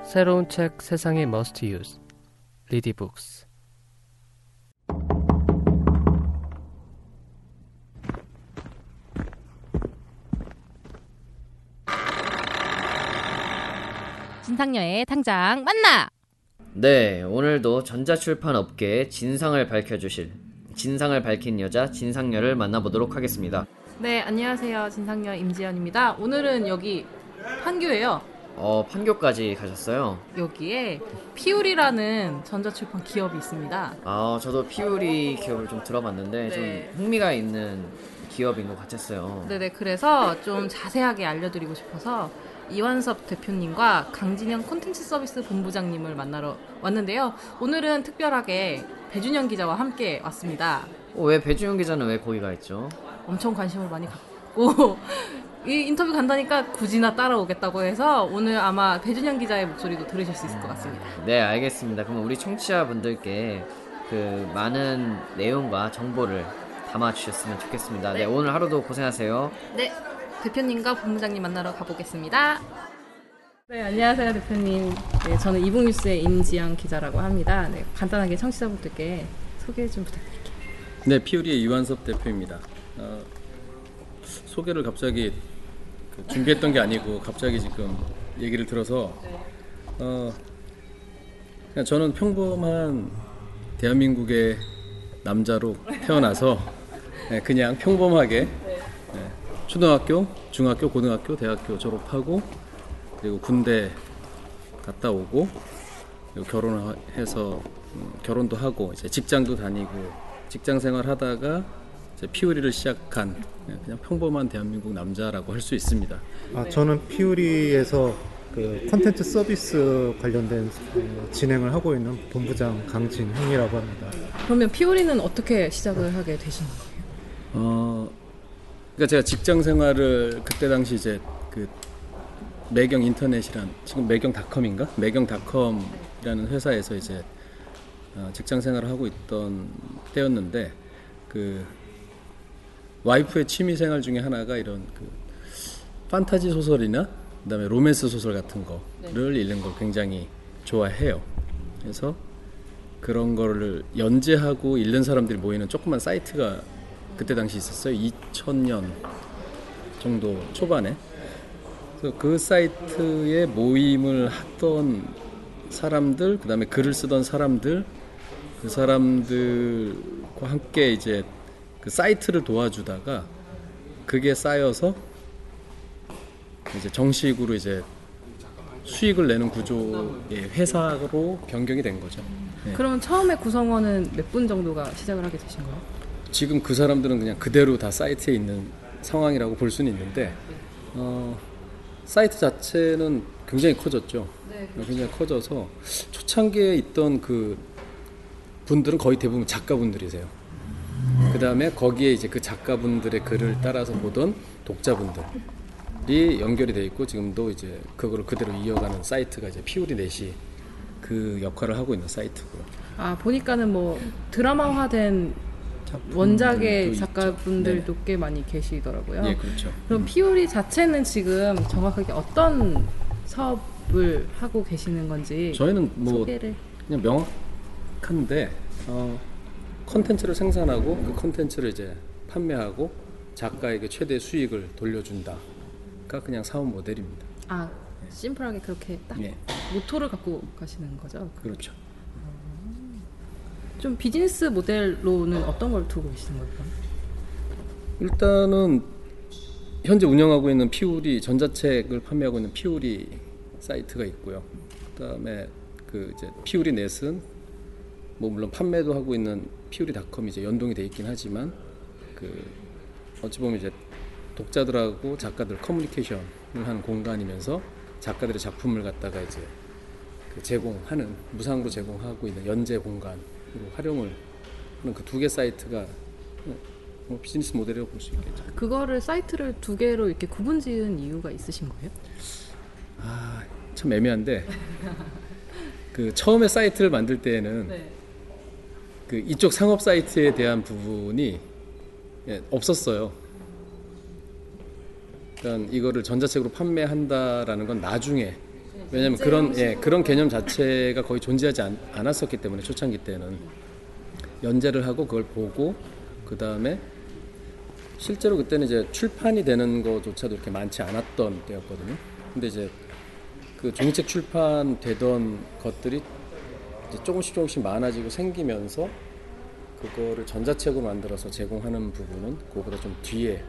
C: 새로운 책 세상의 must use. 리디북스.
E: 진상녀의 당장 만나!
A: 네, 오늘도 전자출판 업계의 진상을 밝혀주실, 진상을 밝힌 여자 진상녀를 만나보도록 하겠습니다.
F: 네, 안녕하세요. 진상녀 임지연입니다. 오늘은 여기 판교예요.
A: 어, 판교까지 가셨어요.
F: 여기에 피울이라는 전자출판 기업이 있습니다.
A: 아, 저도 피우리 기업을 좀 들어봤는데
F: 네.
A: 좀 흥미가 있는 기업인 것 같았어요.
F: 네네 그래서 좀 자세하게 알려드리고 싶어서 이완섭 대표님과 강진영 콘텐츠 서비스 본부장님을 만나러 왔는데요. 오늘은 특별하게 배준영 기자와 함께 왔습니다.
A: 어, 왜 배주영 기자는 왜 거기 가 있죠?
F: 엄청 관심을 많이 갖고 이 인터뷰 간다니까 굳이나 따라오겠다고 해서 오늘 아마 배준영 기자의 목소리도 들으실 수 있을 것 같습니다.
A: 네, 알겠습니다. 그럼 우리 청취자분들께 그 많은 내용과 정보를 담아 주셨으면 좋겠습니다. 네,
F: 네.
A: 오늘 하루도 고생하세요.
F: 네, 대표님과 본부장님 만나러 가보겠습니다. 네, 안녕하세요, 대표님. 네, 저는 이북뉴스의 임지영 기자라고 합니다. 네, 간단하게 청취자분들께 소개 좀 부탁드릴게요.
G: 네, 피우리의 이완섭 대표입니다. 어, 소개를 갑자기 그 준비했던 게 아니고 갑자기 지금 얘기를 들어서 어, 그냥 저는 평범한 대한민국의 남자로 태어나서 네, 그냥 평범하게 네, 초등학교, 중학교, 고등학교, 대학교 졸업하고 그리고 군대 갔다 오고 그리고 결혼해서 음, 결혼도 하고 이제 직장도 다니고 직장 생활 하다가 이제 피우리를 시작한 그냥 평범한 대한민국 남자라고 할 수 있습니다.
H: 아, 저는 피우리에서 그 콘텐츠 서비스 관련된 어, 진행을 하고 있는 본부장 강진형이라고 합니다.
F: 그러면 피오리는 어떻게 시작을 하게 되신 거예요?
G: 어, 그러니까 제가 직장 생활을 그때 당시 이제 그 매경 인터넷이란 지금 매경닷컴인가? 매경닷컴이라는 회사에서 이제 어, 직장 생활을 하고 있던 때였는데 그 와이프의 취미 생활 중에 하나가 이런 그 판타지 소설이나 그다음에 로맨스 소설 같은 거를 읽는 걸 굉장히 좋아해요. 그래서 그런 거를 연재하고 읽는 사람들이 모이는 조그만 사이트가 그때 당시 있었어요. 2000년 정도 초반에. 그래서 그 사이트에 모임을 하던 사람들, 그다음에 글을 쓰던 사람들, 그 사람들과 함께 이제 그 사이트를 도와주다가 그게 쌓여서 이제 정식으로 이제 수익을 내는 구조의 회사로 변경이 된 거죠. 네.
F: 그러면 처음에 구성원은 몇 분 정도가 시작을 하게 되신 거예요?
G: 지금 그 사람들은 그냥 그대로 다 사이트에 있는 상황이라고 볼 수는 있는데 어, 사이트 자체는 굉장히 커졌죠. 굉장히 커져서 초창기에 있던 그 분들은 거의 대부분 작가분들이세요. 그 다음에 거기에 이제 그 작가분들의 글을 따라서 보던 독자분들이 연결이 돼 있고 지금도 이제 그거를 그대로 이어가는 사이트가 이제 피우리 넷이 그 역할을 하고 있는 사이트고요.
F: 아 보니까는 뭐 드라마화된 원작의 작가분들도 꽤 많이 계시더라고요.
G: 예, 그렇죠.
F: 그럼 피오리 자체는 지금 정확하게 어떤 사업을 하고 계시는 건지
G: 저희는 뭐
F: 소개를
G: 그냥 명확한데 어, 컨텐츠를 생산하고 그 컨텐츠를 이제 판매하고 작가에게 최대 수익을 돌려준다가 그냥 사업 모델입니다.
F: 아 심플하게 그렇게 딱
G: 예,
F: 모토를 갖고 가시는 거죠?
G: 그렇죠.
F: 좀 비즈니스 모델로는 어떤 걸 두고 계시는 거예요?
G: 일단은 현재 운영하고 있는 피우리 전자책을 판매하고 있는 피우리 사이트가 있고요. 그다음에 그 이제 피우리 넷은 뭐 물론 판매도 하고 있는 피우리닷컴이 이제 연동이 돼 있긴 하지만 그 어찌 보면 이제 독자들하고 작가들 커뮤니케이션을 하는 공간이면서 작가들의 작품을 갖다가 이제 그 제공하는 무상으로 제공하고 있는 연재 공간으로 활용을 하는 그 두 개 사이트가 뭐 비즈니스 모델이라고 볼 수 있겠죠.
F: 그거를 사이트를 두 개로 이렇게 구분 지은 이유가 있으신 거예요?
G: 아, 참 애매한데 그 처음에 사이트를 만들 때에는
F: 네.
G: 그 이쪽 상업 사이트에 대한 부분이 예, 없었어요. 그러니까 이거를 전자책으로 판매한다라는 건 나중에 왜냐하면 그런 예, 그런 개념 자체가 거의 존재하지 않, 않았었기 때문에 초창기 때는 연재를 하고 그걸 보고 그 다음에 실제로 그때는 이제 출판이 되는 것조차도 이렇게 많지 않았던 때였거든요. 근데 이제 그 종이책 출판 되던 것들이 이제 조금씩 조금씩 많아지고 생기면서 그거를 전자책으로 만들어서 제공하는 부분은 그거보다 좀 뒤에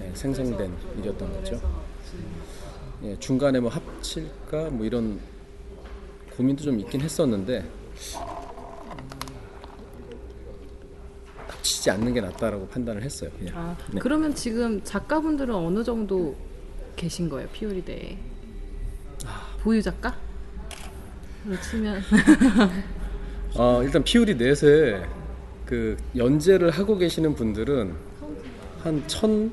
G: 예, 생성된 일이었던 거죠. 예, 중간에 뭐 합, 칠까 뭐 이런 고민도 좀 있긴 했었는데 합치지 않는 게 낫다라고 판단을 했어요. 그냥.
F: 아,
G: 네.
F: 그러면 지금 작가분들은 어느 정도 계신 거예요, 피오리대에? 보유 작가? 로 치면
G: 어, 일단 피우리 넷에 그 연재를 하고 계시는 분들은 한 천,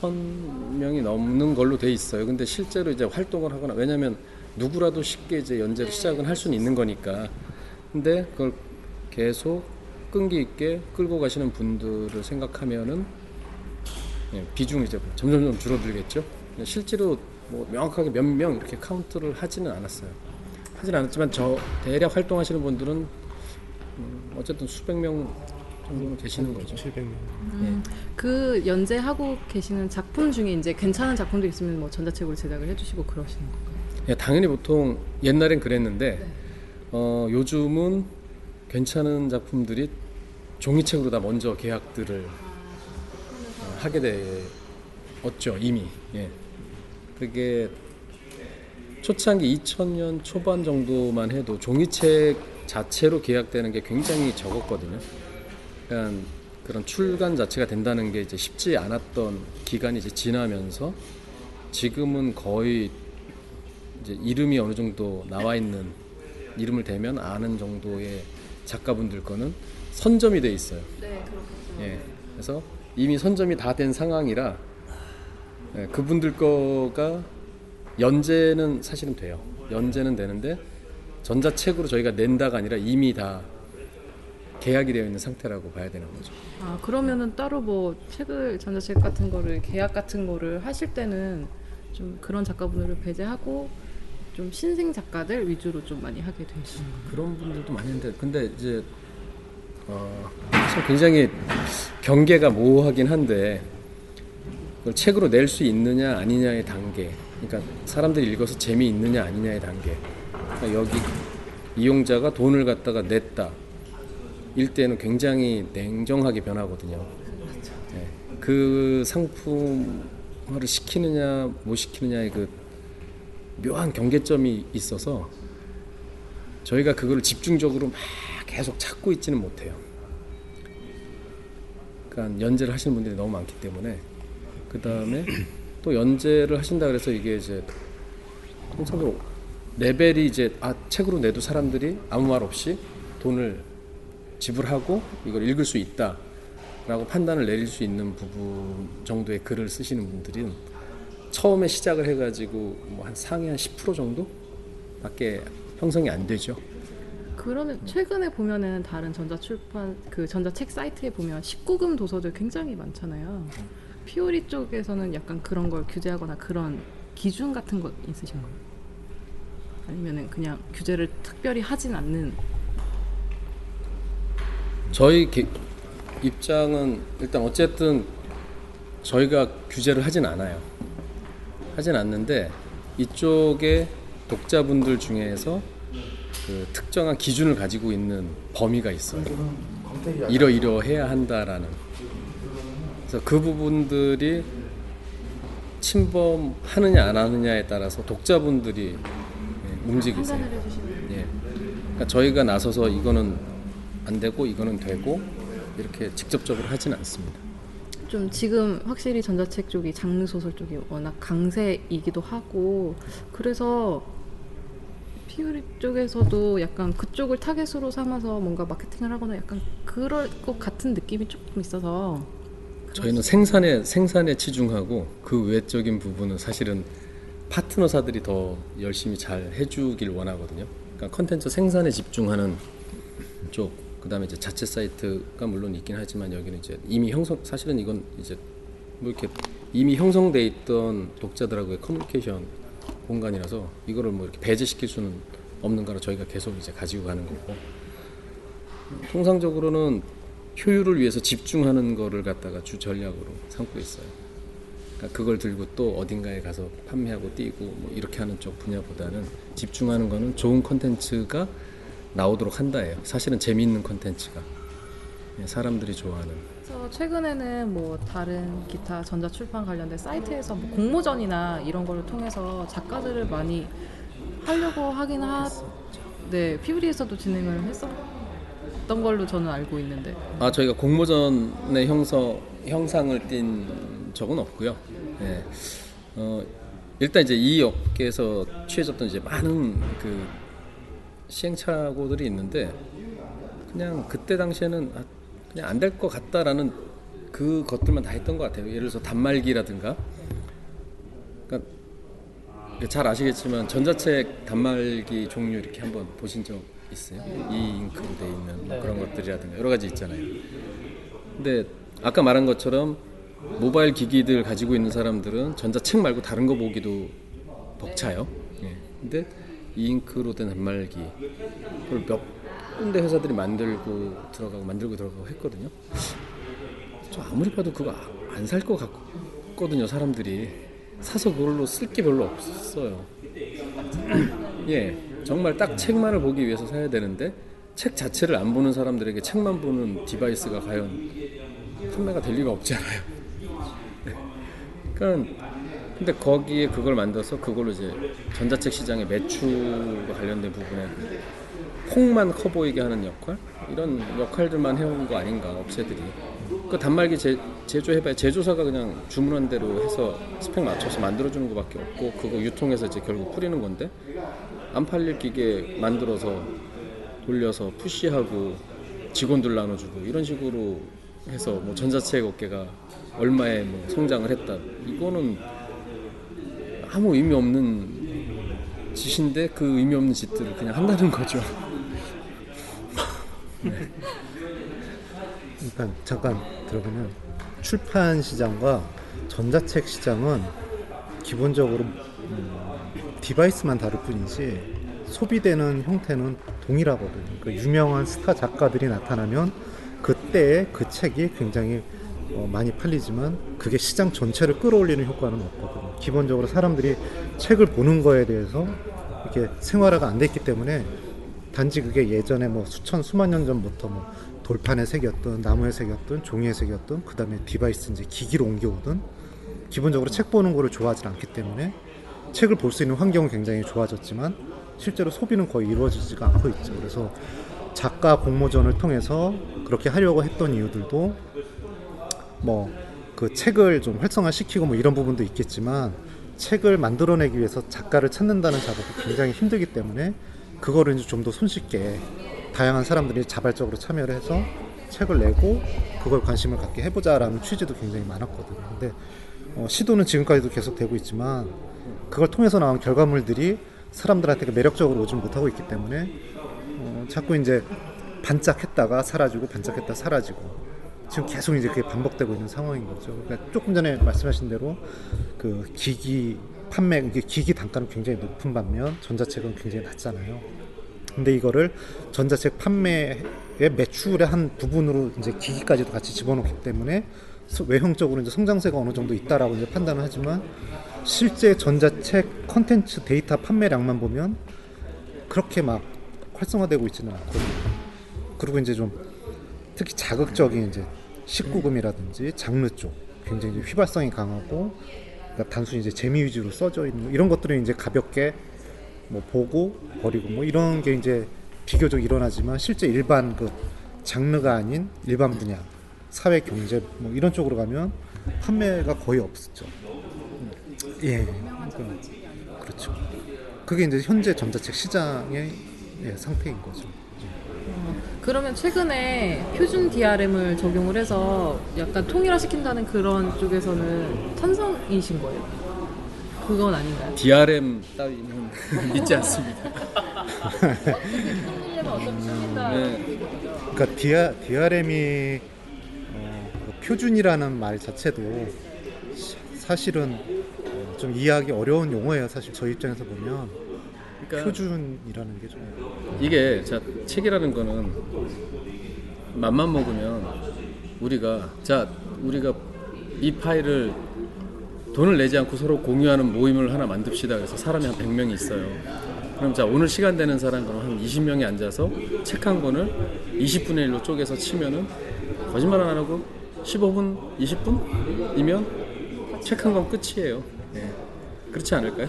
G: 천 명이 넘는 걸로 돼 있어요. 근데 실제로 이제 활동을 하거나 왜냐면 누구라도 쉽게 이제 연재를 시작은 할 수는 있는 거니까. 근데 그걸 계속 끈기 있게 끌고 가시는 분들을 생각하면은 예, 비중이 이제 점점점 줄어들겠죠. 실제로 뭐 명확하게 몇 명 이렇게 카운트를 하지는 않았어요. 하진 않았지만 저 대략 활동하시는 분들은 음, 어쨌든 수백 명 정도는 계시는 거죠.
H: 700명.
F: 음, 그 연재하고 계시는 작품 중에 이제 괜찮은 작품도 있으면 뭐 전자책으로 제작을 해주시고 그러시는 건가요?
G: 예, 당연히 보통 옛날엔 그랬는데 어, 요즘은 괜찮은 작품들이 종이책으로 다 먼저 계약들을 어, 하게 되었죠 이미. 예. 그게 초창기 2000년 초반 정도만 해도 종이책 자체로 계약되는 게 굉장히 적었거든요. 그러니까 그런 출간 자체가 된다는 게 이제 쉽지 않았던 기간이 이제 지나면서 지금은 거의 이제 이름이 어느 정도 나와 있는 이름을 대면 아는 정도의 작가분들 거는 선점이 돼 있어요.
F: 네, 그렇겠죠.
G: 예. 그래서 이미 선점이 다 된 상황이라 예, 그분들 거가 연재는 사실은 돼요. 연재는 되는데 전자책으로 저희가 낸다가 아니라 이미 다 계약이 되어 있는 상태라고 봐야 되는 거죠.
F: 아 그러면은 따로 뭐 책을 전자책 같은 거를 계약 같은 거를 하실 때는 좀 그런 작가분들을 배제하고 좀 신생 작가들 위주로 좀 많이 하게 되시는 거예요.
G: 그런 분들도 많이 있는데 근데 이제 어, 참 굉장히 경계가 모호하긴 한데 그걸 책으로 낼 수 있느냐 아니냐의 단계 그러니까 사람들이 읽어서 재미있느냐 아니냐의 단계 그러니까 여기 이용자가 돈을 갖다가 냈다 일 때는 굉장히 냉정하게 변하거든요 네. 그 상품화를 시키느냐 못 시키느냐의 그 묘한 경계점이 있어서 저희가 그거를 집중적으로 막 계속 찾고 있지는 못해요. 그러니까 연재를 하시는 분들이 너무 많기 때문에 그 다음에 또 연재를 하신다 그래서 이게 이제 통상적으로 레벨이 이제 아 책으로 내도 사람들이 아무 말 없이 돈을 지불하고 이걸 읽을 수 있다라고 판단을 내릴 수 있는 부분 정도의 글을 쓰시는 분들은 처음에 시작을 해가지고 뭐 한 상위 한 10% 정도밖에 형성이 안 되죠.
F: 그러면 최근에 보면은 다른 전자출판 그 전자책 사이트에 보면 19금 도서들 굉장히 많잖아요. 피오리 쪽에서는 약간 그런 걸 규제하거나 그런 기준 같은 거 있으신가요? 아니면은 그냥 규제를 특별히 하진 않는
G: 저희 기- 입장은 일단 어쨌든 저희가 규제를 하진 않아요. 하진 않는데 이쪽에 독자분들 중에서 그 특정한 기준을 가지고 있는 범위가 있어요. 이러이러 해야 한다라는. 그래서 그 부분들이 침범하느냐 안 하느냐에 따라서 독자분들이 예, 움직이세요. 예. 그러니까 저희가 나서서 이거는 안 되고 이거는 되고 이렇게 직접적으로 하진 않습니다.
F: 좀 지금 확실히 전자책 쪽이 장르 소설 쪽이 워낙 강세이기도 하고 그래서 피오리 쪽에서도 약간 그쪽을 타겟으로 삼아서 뭔가 마케팅을 하거나 약간 그럴 것 같은 느낌이 조금 있어서
G: 저희는 생산에 생산에 치중하고 그 외적인 부분은 사실은 파트너사들이 더 열심히 잘 해주길 원하거든요. 그러니까 컨텐츠 생산에 집중하는 쪽, 그다음에 이제 자체 사이트가 물론 있긴 하지만 여기는 이제 이미 형성 사실은 이건 이제 뭐 이렇게 이미 형성돼 있던 독자들하고의 커뮤니케이션 공간이라서 이거를 뭐 이렇게 배제시킬 수는 없는 거라 저희가 계속 이제 가지고 가는 거고 통상적으로는 효율을 위해서 집중하는 거를 갖다가 주 전략으로 삼고 있어요. 그러니까 그걸 들고 또 어딘가에 가서 판매하고 뛰고 뭐 이렇게 하는 쪽 분야보다는 집중하는 거는 좋은 컨텐츠가 나오도록 한다예요. 사실은 재미있는 컨텐츠가. 예, 사람들이 좋아하는
F: 그래서 최근에는 뭐 다른 기타 전자 출판 관련된 사이트에서 뭐 공모전이나 이런 거를 통해서 작가들을 많이 하려고 하긴 하. 네, 피브리에서도 진행을 했었던 걸로 저는 알고 있는데.
G: 아 저희가 공모전의 형성 형상을 띈 적은 없고요. 예. 어, 일단 이제 이 업계에서 취해졌던 이제 많은 그 시행착오들이 있는데 그냥 그때 당시에는 아, 그냥 안 될 것 같다라는 그 것들만 다 했던 것 같아요. 예를 들어서 단말기라든가. 그러니까 잘 아시겠지만 전자책 단말기 종류 이렇게 한번 보신 적 있어요? 이 잉크로 돼 있는 뭐 그런 것들이라든가 여러 가지 있잖아요. 근데 아까 말한 것처럼 모바일 기기들 가지고 있는 사람들은 전자책 말고 다른 거 보기도 벅차요. 예. 근데 이 잉크로 된 단말기 그걸 몇 군데 회사들이 만들고 들어가고 만들고 들어가고 했거든요. 저 아무리 봐도 그거 안 살 것 같거든요. 사람들이 사서 그걸로 쓸 게 별로 없어요. 예, 정말 딱 책만을 보기 위해서 사야 되는데 책 자체를 안 보는 사람들에게 책만 보는 디바이스가 과연 판매가 될 리가 없잖아요. 그러니까 근데 거기에 그걸 만들어서 그걸로 이제 전자책 시장의 매출과 관련된 부분에 폭만 커 보이게 하는 역할? 이런 역할들만 해온 거 아닌가 업체들이. 그 단말기 제, 제조해봐야 제조사가 그냥 주문한 대로 해서 스펙 맞춰서 만들어주는 것밖에 없고 그거 유통해서 이제 결국 뿌리는 건데 안 팔릴 기계 만들어서 돌려서 푸시하고 직원들 나눠주고 이런 식으로 해서 뭐 전자책 업계가 얼마에 뭐 성장을 했다. 이거는 아무 의미 없는 짓인데 그 의미 없는 짓들을 그냥 한다는 거죠. 네.
H: 그러니까 잠깐 들어보면 출판 시장과 전자책 시장은 기본적으로 음, 디바이스만 다를 뿐이지 소비되는 형태는 동일하거든요. 그러니까 유명한 스타 작가들이 나타나면 그때 그 책이 굉장히 어, 많이 팔리지만 그게 시장 전체를 끌어올리는 효과는 없거든요. 기본적으로 사람들이 책을 보는 거에 대해서 이렇게 생활화가 안 됐기 때문에 단지 그게 예전에 뭐 수천 수만 년 전부터 뭐 돌판에 새겼든 나무에 새겼든 종이에 새겼든 그 다음에 디바이스 이제 기기로 옮겨오든 기본적으로 책 보는 거를 좋아하지 않기 때문에 책을 볼 수 있는 환경은 굉장히 좋아졌지만 실제로 소비는 거의 이루어지지가 않고 있죠. 그래서 작가 공모전을 통해서 그렇게 하려고 했던 이유들도 뭐 그 책을 좀 활성화시키고 뭐 이런 부분도 있겠지만 책을 만들어내기 위해서 작가를 찾는다는 작업이 굉장히 힘들기 때문에 그거를 이제 좀 더 손쉽게 다양한 사람들이 자발적으로 참여를 해서 책을 내고 그걸 관심을 갖게 해보자라는 취지도 굉장히 많았거든요. 근데 어, 시도는 지금까지도 계속 되고 있지만 그걸 통해서 나온 결과물들이 사람들한테 매력적으로 오지 못하고 있기 때문에 어, 자꾸 이제 반짝했다가 사라지고 반짝했다 사라지고 지금 계속 이제 그게 반복되고 있는 상황인 거죠. 그러니까 조금 전에 말씀하신 대로 그 기기 판매 기기 단가는 굉장히 높은 반면 전자책은 굉장히 낮잖아요. 근데 이거를 전자책 판매의 매출의 한 부분으로 이제 기기까지도 같이 집어넣기 때문에 외형적으로 이제 성장세가 어느 정도 있다라고 이제 판단을 하지만 실제 전자책 컨텐츠 데이터 판매량만 보면 그렇게 막 활성화되고 있지는 않거든요. 그리고 이제 좀 특히 자극적인 이제 19금이라든지 장르 쪽 굉장히 휘발성이 강하고 그러니까 단순히 이제 재미 위주로 써져 있는 이런 것들은 이제 가볍게 뭐 보고 버리고 뭐 이런 게 이제 비교적 일어나지만 실제 일반 그 장르가 아닌 일반 분야 사회 경제 뭐 이런 쪽으로 가면 판매가 거의 없었죠. 예, 그러니까 그렇죠. 그게 이제 현재 전자책 시장의 예, 상태인 거죠.
F: 그러면 최근에 표준 DRM을 적용을 해서 약간 통일화시킨다는 그런 쪽에서는 찬성이신 거예요? 그건 아닌가요?
G: DRM 따위는 믿지 않습니다.
H: 네. 그러니까 DR, DRM이 어, 그 표준이라는 말 자체도 사실은 어, 좀 이해하기 어려운 용어예요. 사실 저희 입장에서 보면 그러니까 표준이라는 게 좀
G: 이게 자 책이라는 거는 맘만 먹으면 우리가 자 우리가 이 파일을 돈을 내지 않고 서로 공유하는 모임을 하나 만듭시다. 그래서 사람이 한 100명이 있어요. 그럼 자 오늘 시간 되는 사람 그럼 한 20명이 앉아서 책 한 권을 20분의 1로 쪼개서 치면은 거짓말 안 하고 15분, 20분이면 책 한 권 끝이에요. 예. 그렇지 않을까요?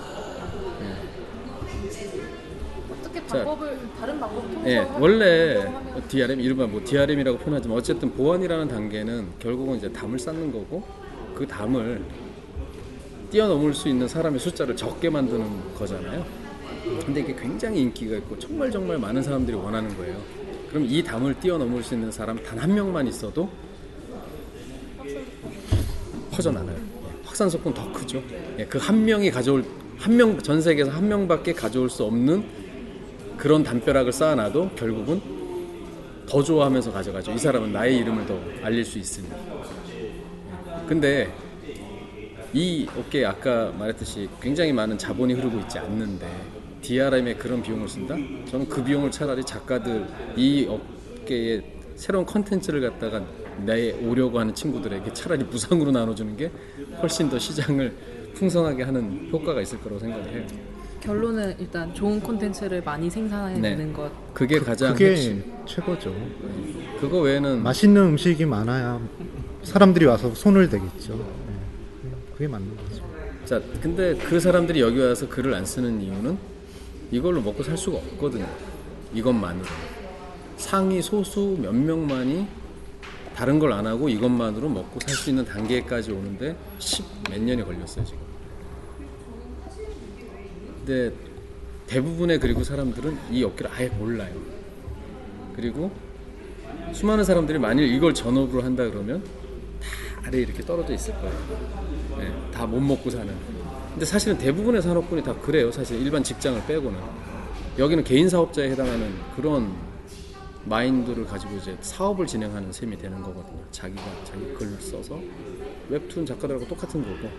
F: 방법을 다른 방법 통해서
G: 예,
F: 할-
G: 원래
F: 하면
G: DRM 이른바 뭐 DRM이라고 표현하지만 어쨌든 보안이라는 단계는 결국은 이제 담을 쌓는 거고 그 담을 뛰어넘을 수 있는 사람의 숫자를 적게 만드는 거잖아요. 근데 이게 굉장히 인기가 있고 정말 정말 많은 사람들이 원하는 거예요. 그럼 이 담을 뛰어넘을 수 있는 사람 단 한 명만 있어도 퍼져나가요. 예, 확산 속도는 더 크죠. 그한 명이 가져올 한 명 전 세계에서 한 명밖에 가져올 수 없는 그런 담벼락을 쌓아놔도 결국은 더 좋아하면서 가져가죠. 이 사람은 나의 이름을 더 알릴 수 있으니. 근데 이 업계에 아까 말했듯이 굉장히 많은 자본이 흐르고 있지 않는데 DRM에 그런 비용을 쓴다? 저는 그 비용을 차라리 작가들 이 업계에 새로운 컨텐츠를 갖다가 내 오려고 하는 친구들에게 차라리 무상으로 나눠주는 게 훨씬 더 시장을 풍성하게 하는 효과가 있을 거라고 생각을 해요.
F: 결론은 일단 좋은 콘텐츠를 많이 생산해내는
G: 네.
F: 것.
G: 그게 가장
H: 그게
G: 핵심.
H: 최고죠.
G: 그거 외에는
H: 맛있는 음식이 많아야 사람들이 와서 손을 대겠죠. 네. 그게 맞는 거죠.
G: 자, 근데 그 사람들이 여기 와서 글을 안 쓰는 이유는 이걸로 먹고 살 수가 없거든요. 이것만으로. 상위 소수 몇 명만이 다른 걸 안 하고 이것만으로 먹고 살 수 있는 단계까지 오는데 10 몇 년이 걸렸어요, 지금. 근데 대부분의 그리고 사람들은 이 업계를 아예 몰라요. 그리고 수많은 사람들이 만일 이걸 전업으로 한다 그러면 다 아래에 이렇게 떨어져 있을 거예요. 네, 다못 먹고 사는. 근데 사실은 대부분의 산업군이 다 그래요. 사실 일반 직장을 빼고는. 여기는 개인 사업자에 해당하는 그런 마인드를 가지고 이제 사업을 진행하는 셈이 되는 거거든요. 자기가 자기 글을 써서 웹툰 작가들하고 똑같은 거고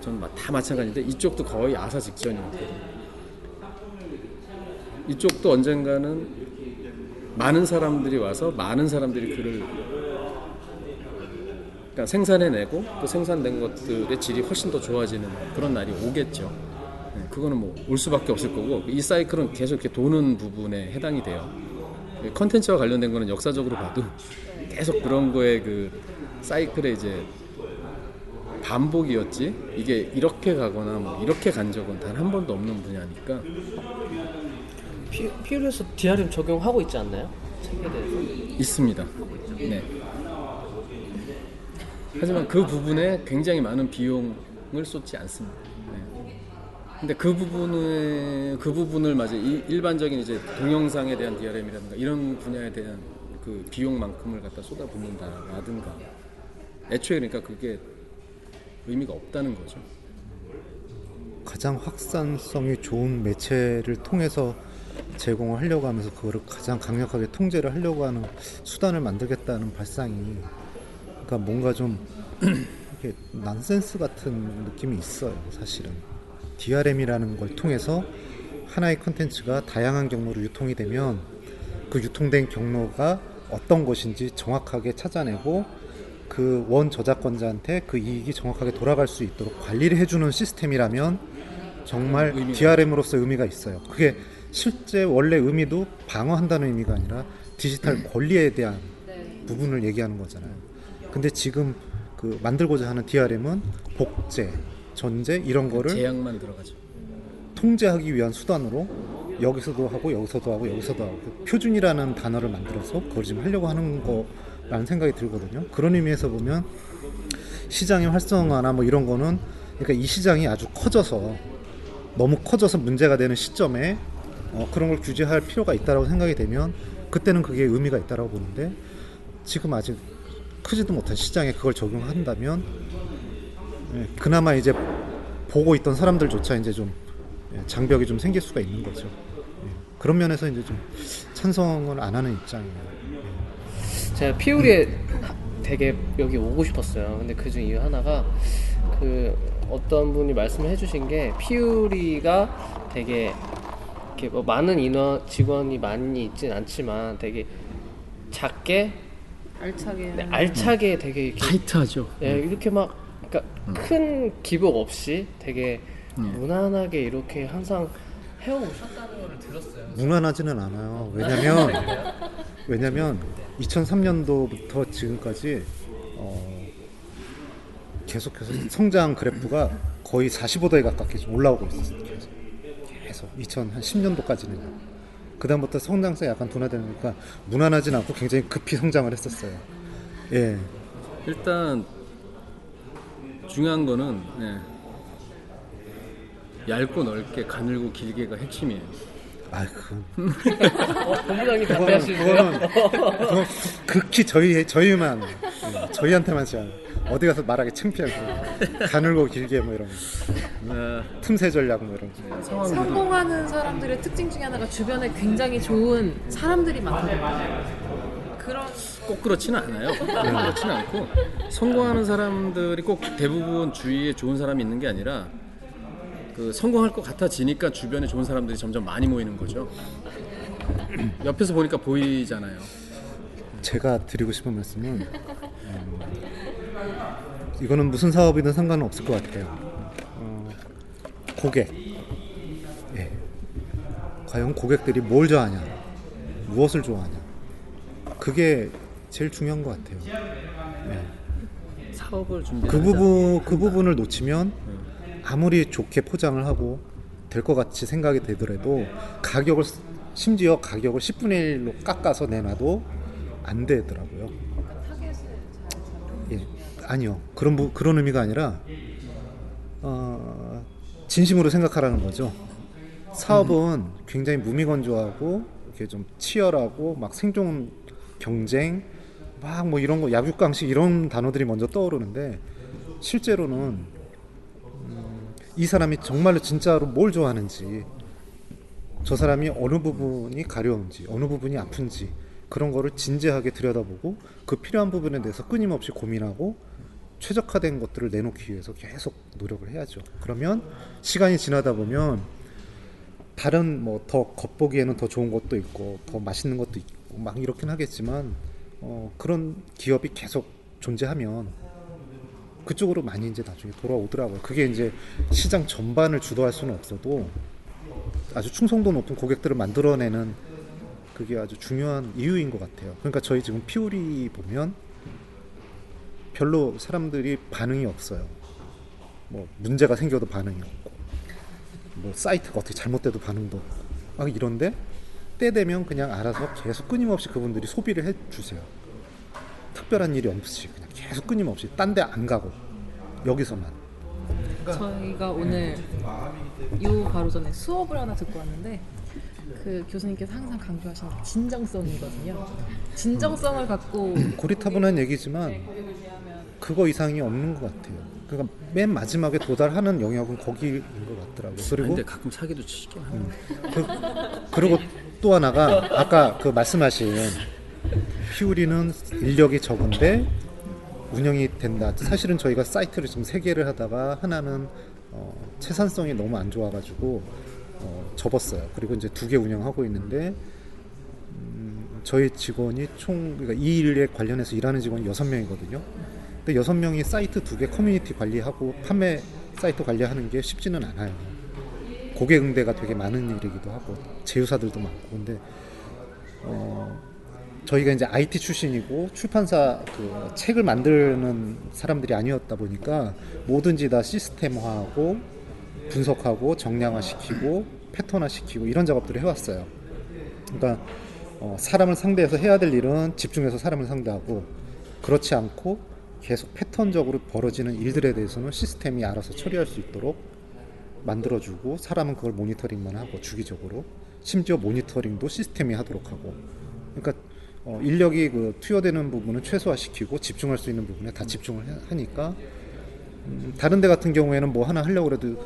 G: 저는 마- 다 마찬가지인데 이쪽도 거의 아사 직전이거든요. 이쪽도 언젠가는 많은 사람들이 와서 많은 사람들이 글을 그러니까 생산해내고 또 생산된 것들의 질이 훨씬 더 좋아지는 그런 날이 오겠죠. 네, 그거는 뭐 올 수밖에 없을 거고 이 사이클은 계속 이렇게 도는 부분에 해당이 돼요. 이 컨텐츠와 관련된 거는 역사적으로 봐도 계속 그런 거에 그 사이클에 이제 반복이었지 이게 이렇게 가거나 뭐 이렇게 간 적은 단 한 번도 없는 분야니까
C: 피, 피울에서 DRM 적용하고 있지 않나요? 책에 대해서.
G: 있습니다. 네. 하지만 그 부분에 굉장히 많은 비용을 쏟지 않습니다. 네. 근데 그 부분을 그 부분을 맞아 이- 일반적인 이제 동영상에 대한 DRM이라든가 이런 분야에 대한 그 비용만큼을 갖다 쏟아붓는다라든가 애초에 그러니까 그게 의미가 없다는 거죠.
H: 가장 확산성이 좋은 매체를 통해서 제공을 하려고 하면서 그거를 가장 강력하게 통제를 하려고 하는 수단을 만들겠다는 발상이 그러니까 뭔가 좀 이렇게 난센스 같은 느낌이 있어요 사실은 DRM이라는 걸 통해서 하나의 컨텐츠가 다양한 경로로 유통이 되면 그 유통된 경로가 어떤 것인지 정확하게 찾아내고 그 원 저작권자한테 그 이익이 정확하게 돌아갈 수 있도록 관리를 해주는 시스템이라면 정말
G: 의미가
H: DRM으로서 의미가 있어요. 그게 실제 원래 의미도 방어한다는 의미가 아니라 디지털 권리에 대한 부분을 얘기하는 거잖아요. 근데 지금 그 만들고자 하는 DRM은 복제, 전제 이런 거를
G: 제약만 들어가죠.
H: 통제하기 위한 수단으로 여기서도 하고 여기서도 하고 여기서도 하고 그 표준이라는 단어를 만들어서 그걸 지금 하려고 하는 거 라는 생각이 들거든요. 그런 의미에서 보면 시장의 활성화나 뭐 이런 거는 그러니까 이 시장이 아주 커져서 너무 커져서 문제가 되는 시점에 어, 그런 걸 규제할 필요가 있다라고 생각이 되면 그때는 그게 의미가 있다라고 보는데 지금 아직 크지도 못한 시장에 그걸 적용한다면 예, 그나마 이제 보고 있던 사람들조차 이제 좀 예, 장벽이 좀 생길 수가 있는 거죠. 예, 그런 면에서 이제 좀 찬성을 안 하는 입장이에요.
C: 제가 피우리에 되게 여기 오고 싶었어요. 근데 그중 이유 하나가 그 어떤 분이 말씀을 해주신 게 피우리가 되게 이렇게 뭐 많은 인원 직원이 많이 있진 않지만 되게 작게
F: 알차게.
C: 네, 알차게 되게 이렇게
G: 타이트하죠.
C: 예, 이렇게 막 그러니까 큰 기복 없이 되게
G: 음.
C: 무난하게 이렇게 항상 해오 오셨다는 걸 들었어요.
H: 무난하지는 않아요. 왜냐면 왜냐면 2003년도부터 지금까지 어, 계속해서 성장 그래프가 거의 45도에 가깝게 좀 올라오고 있었어요. 계속. 계속 2010년도까지는요. 그 다음부터 성장성이 약간 둔화되니까 무난하진 않고 굉장히 급히 성장을 했었어요. 예.
G: 일단 중요한 거는 예. 얇고 넓게 가늘고 길게가 핵심이에요.
H: 아, 그
C: 어, 본부장님 담배하시는데요?
H: 그거는 그건 극히 저희 저희만 예, 저희한테만 제한. 어디 가서 말하기 창피하고 가늘고 길게 뭐 이런 거. 틈새 전략 뭐 이런 거.
F: 성공하는 사람들의 특징 중에 하나가 주변에 굉장히 좋은 사람들이 많거든요. 그런
G: 꼭 그렇지는 않아요. 꼭 그렇지는 않고 성공하는 사람들이 꼭 대부분 주위에 좋은 사람이 있는 게 아니라 그 성공할 것 같아지니까 주변에 좋은 사람들이 점점 많이 모이는 거죠. 옆에서 보니까 보이잖아요.
H: 제가 드리고 싶은 말씀은 음, 이거는 무슨 사업이든 상관은 없을 것 같아요. 어, 고객. 예. 과연 고객들이 뭘 좋아하냐, 무엇을 좋아하냐. 그게 제일 중요한 것 같아요. 예.
G: 사업을 준비.
H: 그 부분 그 부분을 놓치면 아무리 좋게 포장을 하고 될 것 같이 생각이 되더라도 가격을 심지어 가격을 10분의 1로 깎아서 내놔도 안 되더라고요. 예, 아니요 그런 부, 그런 의미가 아니라 어, 진심으로 생각하라는 거죠. 사업은 굉장히 무미건조하고 이렇게 좀 치열하고 막 생존 경쟁 막 뭐 이런 거 약육강식 이런 단어들이 먼저 떠오르는데 실제로는 음, 이 사람이 정말로 진짜로 뭘 좋아하는지 저 사람이 어느 부분이 가려운지 어느 부분이 아픈지 그런 거를 진지하게 들여다보고 그 필요한 부분에 대해서 끊임없이 고민하고 최적화된 것들을 내놓기 위해서 계속 노력을 해야죠. 그러면 시간이 지나다 보면 다른 뭐 더 겉보기에는 더 좋은 것도 있고 더 맛있는 것도 있고 막 이렇긴 하겠지만 어, 그런 기업이 계속 존재하면 그쪽으로 많이 이제 나중에 돌아오더라고요. 그게 이제 시장 전반을 주도할 수는 없어도 아주 충성도 높은 고객들을 만들어내는 그게 아주 중요한 이유인 것 같아요. 그러니까 저희 지금 피오리 보면 별로 사람들이 반응이 없어요. 뭐 문제가 생겨도 반응이 없고, 뭐 사이트가 어떻게 잘못돼도 반응도 없고, 막 이런데 때 되면 그냥 알아서 계속 끊임없이 그분들이 소비를 해주세요. 특별한 일이 없이 계속 끊임없이 딴 데 안 가고 여기서만.
F: 저희가 오늘 요 바로 전에 수업을 하나 듣고 왔는데 그 교수님께서 항상 강조하시는 게 진정성이거든요. 진정성을 갖고
H: 고리타분한 얘기지만 그거 이상이 없는 것 같아요. 그러니까 맨 마지막에 도달하는 영역은 거기인 것 같더라고요. 그리고
G: 근데 가끔 사기도 치긴 하네.
H: 그, 그리고 또 하나가 아까 그 말씀하신 피우리는 인력이 적은데 운영이 된다. 사실은 저희가 사이트를 지금 세 개를 하다가 하나는 어, 채산성이 너무 안 좋아가지고 어, 접었어요. 그리고 이제 두 개 운영하고 있는데 음, 저희 직원이 총 그러니까 이 일에 관련해서 일하는 직원이 여섯 명이거든요. 근데 여섯 명이 사이트 두 개 커뮤니티 관리하고 판매 사이트 관리하는 게 쉽지는 않아요. 고객 응대가 되게 많은 일이기도 하고 제휴사들도 많고 근데 어, 저희가 이제 IT 출신이고 출판사 그 책을 만드는 사람들이 아니었다 보니까 뭐든지 다 시스템화하고 분석하고 정량화시키고 패턴화시키고 이런 작업들을 해왔어요. 그러니까 어, 사람을 상대해서 해야 될 일은 집중해서 사람을 상대하고 그렇지 않고 계속 패턴적으로 벌어지는 일들에 대해서는 시스템이 알아서 처리할 수 있도록 만들어주고 사람은 그걸 모니터링만 하고 주기적으로 심지어 모니터링도 시스템이 하도록 하고 그러니까 어, 인력이 그 투여되는 부분은 최소화시키고 집중할 수 있는 부분에 다 집중을 해- 하니까 음, 다른 데 같은 경우에는 뭐 하나 하려고 해도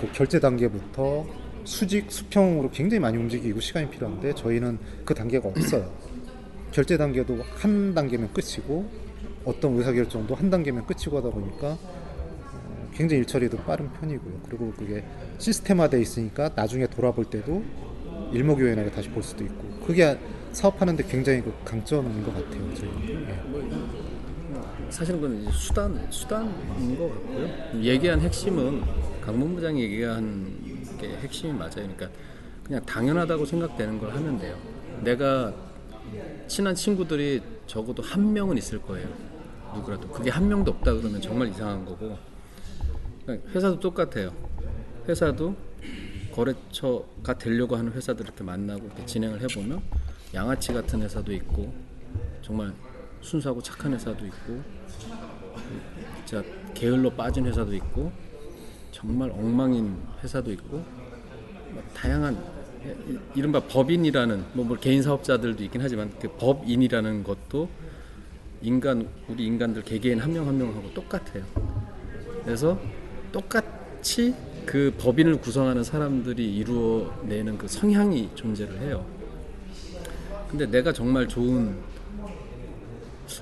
H: 그 결제 단계부터 수직 수평으로 굉장히 많이 움직이고 시간이 필요한데 저희는 그 단계가 없어요. 결제 단계도 한 단계면 끝이고 어떤 의사결정도 한 단계면 끝이고 하다 보니까 어, 굉장히 일처리도 빠른 편이고요. 그리고 그게 시스템화돼 있으니까 나중에 돌아볼 때도 일목요연하게 다시 볼 수도 있고 그게 사업하는데 굉장히 그 강점인 것 같아요. 저희.
G: 사실은 그건 이제 수단 수단인 것 같고요. 얘기한 핵심은 강 본부장이 얘기한 게게 핵심이 맞아요. 그러니까 그냥 당연하다고 생각되는 걸 하면 돼요. 내가 친한 친구들이 적어도 한 명은 있을 거예요. 누구라도 그게 한 명도 없다 그러면 정말 이상한 거고 그러니까 회사도 똑같아요. 회사도 거래처가 되려고 하는 회사들 이렇게 만나고 이렇게 진행을 해보면 양아치 같은 회사도 있고 정말 순수하고 착한 회사도 있고 진짜 게을러 빠진 회사도 있고 정말 엉망인 회사도 있고 뭐 다양한 이- 이른바 법인이라는 뭐, 뭐 개인 사업자들도 있긴 하지만 그 법인이라는 것도 인간 우리 인간들 개개인 한 명 한 명하고 똑같아요. 그래서 똑같이 그 법인을 구성하는 사람들이 이루어내는 그 성향이 존재를 해요. 근데 내가 정말 좋은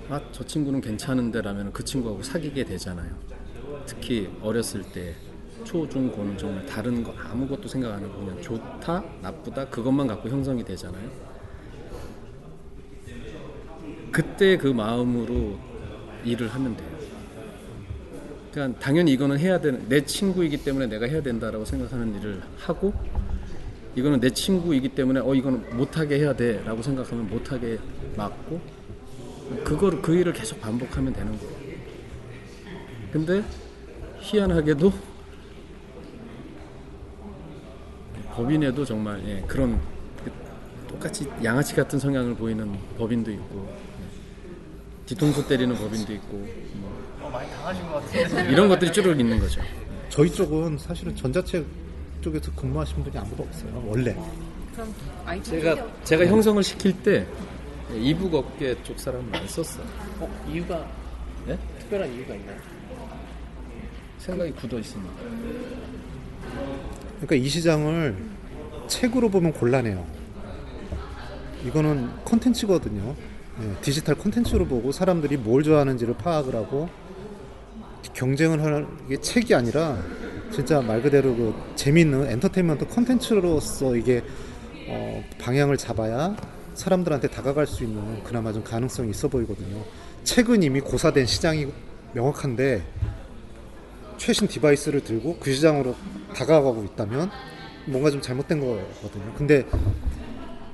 G: 아 저 친구는 괜찮은데 라면 그 친구하고 사귀게 되잖아요. 특히 어렸을 때 초 중 고는 정말 다른 거 아무것도 생각 안 하고 그냥 좋다 나쁘다 그것만 갖고 형성이 되잖아요. 그때 그 마음으로 일을 하면 돼요. 그러니까 당연히 이거는 해야 되는 내 친구이기 때문에 내가 해야 된다라고 생각하는 일을 하고 이거는 내 친구이기 때문에 어 이거는 못하게 해야 돼라고 생각하면 못하게 막고 그거를 그 일을 계속 반복하면 되는 거예요. 근데 희한하게도 법인에도 정말 예, 그런 그 똑같이 양아치 같은 성향을 보이는 법인도 있고 예, 뒤통수 때리는 법인도 있고 뭐
A: 많이 당하신 것 같은데.
G: 이런 것들이 쭈르륵 있는 거죠.
H: 저희 쪽은 사실은 전자책 쪽에서 근무하신 분이 아무도 없어요. 원래.
G: 제가 제가 형성을 시킬 때 이북 업계 쪽 사람은 안 썼어요.
C: 어, 이유가
G: 네?
C: 특별한 이유가 있나요?
G: 생각이 굳어 있습니다.
H: 그러니까 이 시장을 책으로 보면 곤란해요. 이거는 컨텐츠거든요. 예, 디지털 컨텐츠로 보고 사람들이 뭘 좋아하는지를 파악을 하고 경쟁을 하는 게 책이 아니라 진짜 말 그대로 그 재밌는 엔터테인먼트 컨텐츠로서 이게 어, 방향을 잡아야 사람들한테 다가갈 수 있는 그나마 좀 가능성이 있어 보이거든요. 책은 이미 고사된 시장이 명확한데 최신 디바이스를 들고 그 시장으로 다가가고 있다면 뭔가 좀 잘못된 거거든요. 근데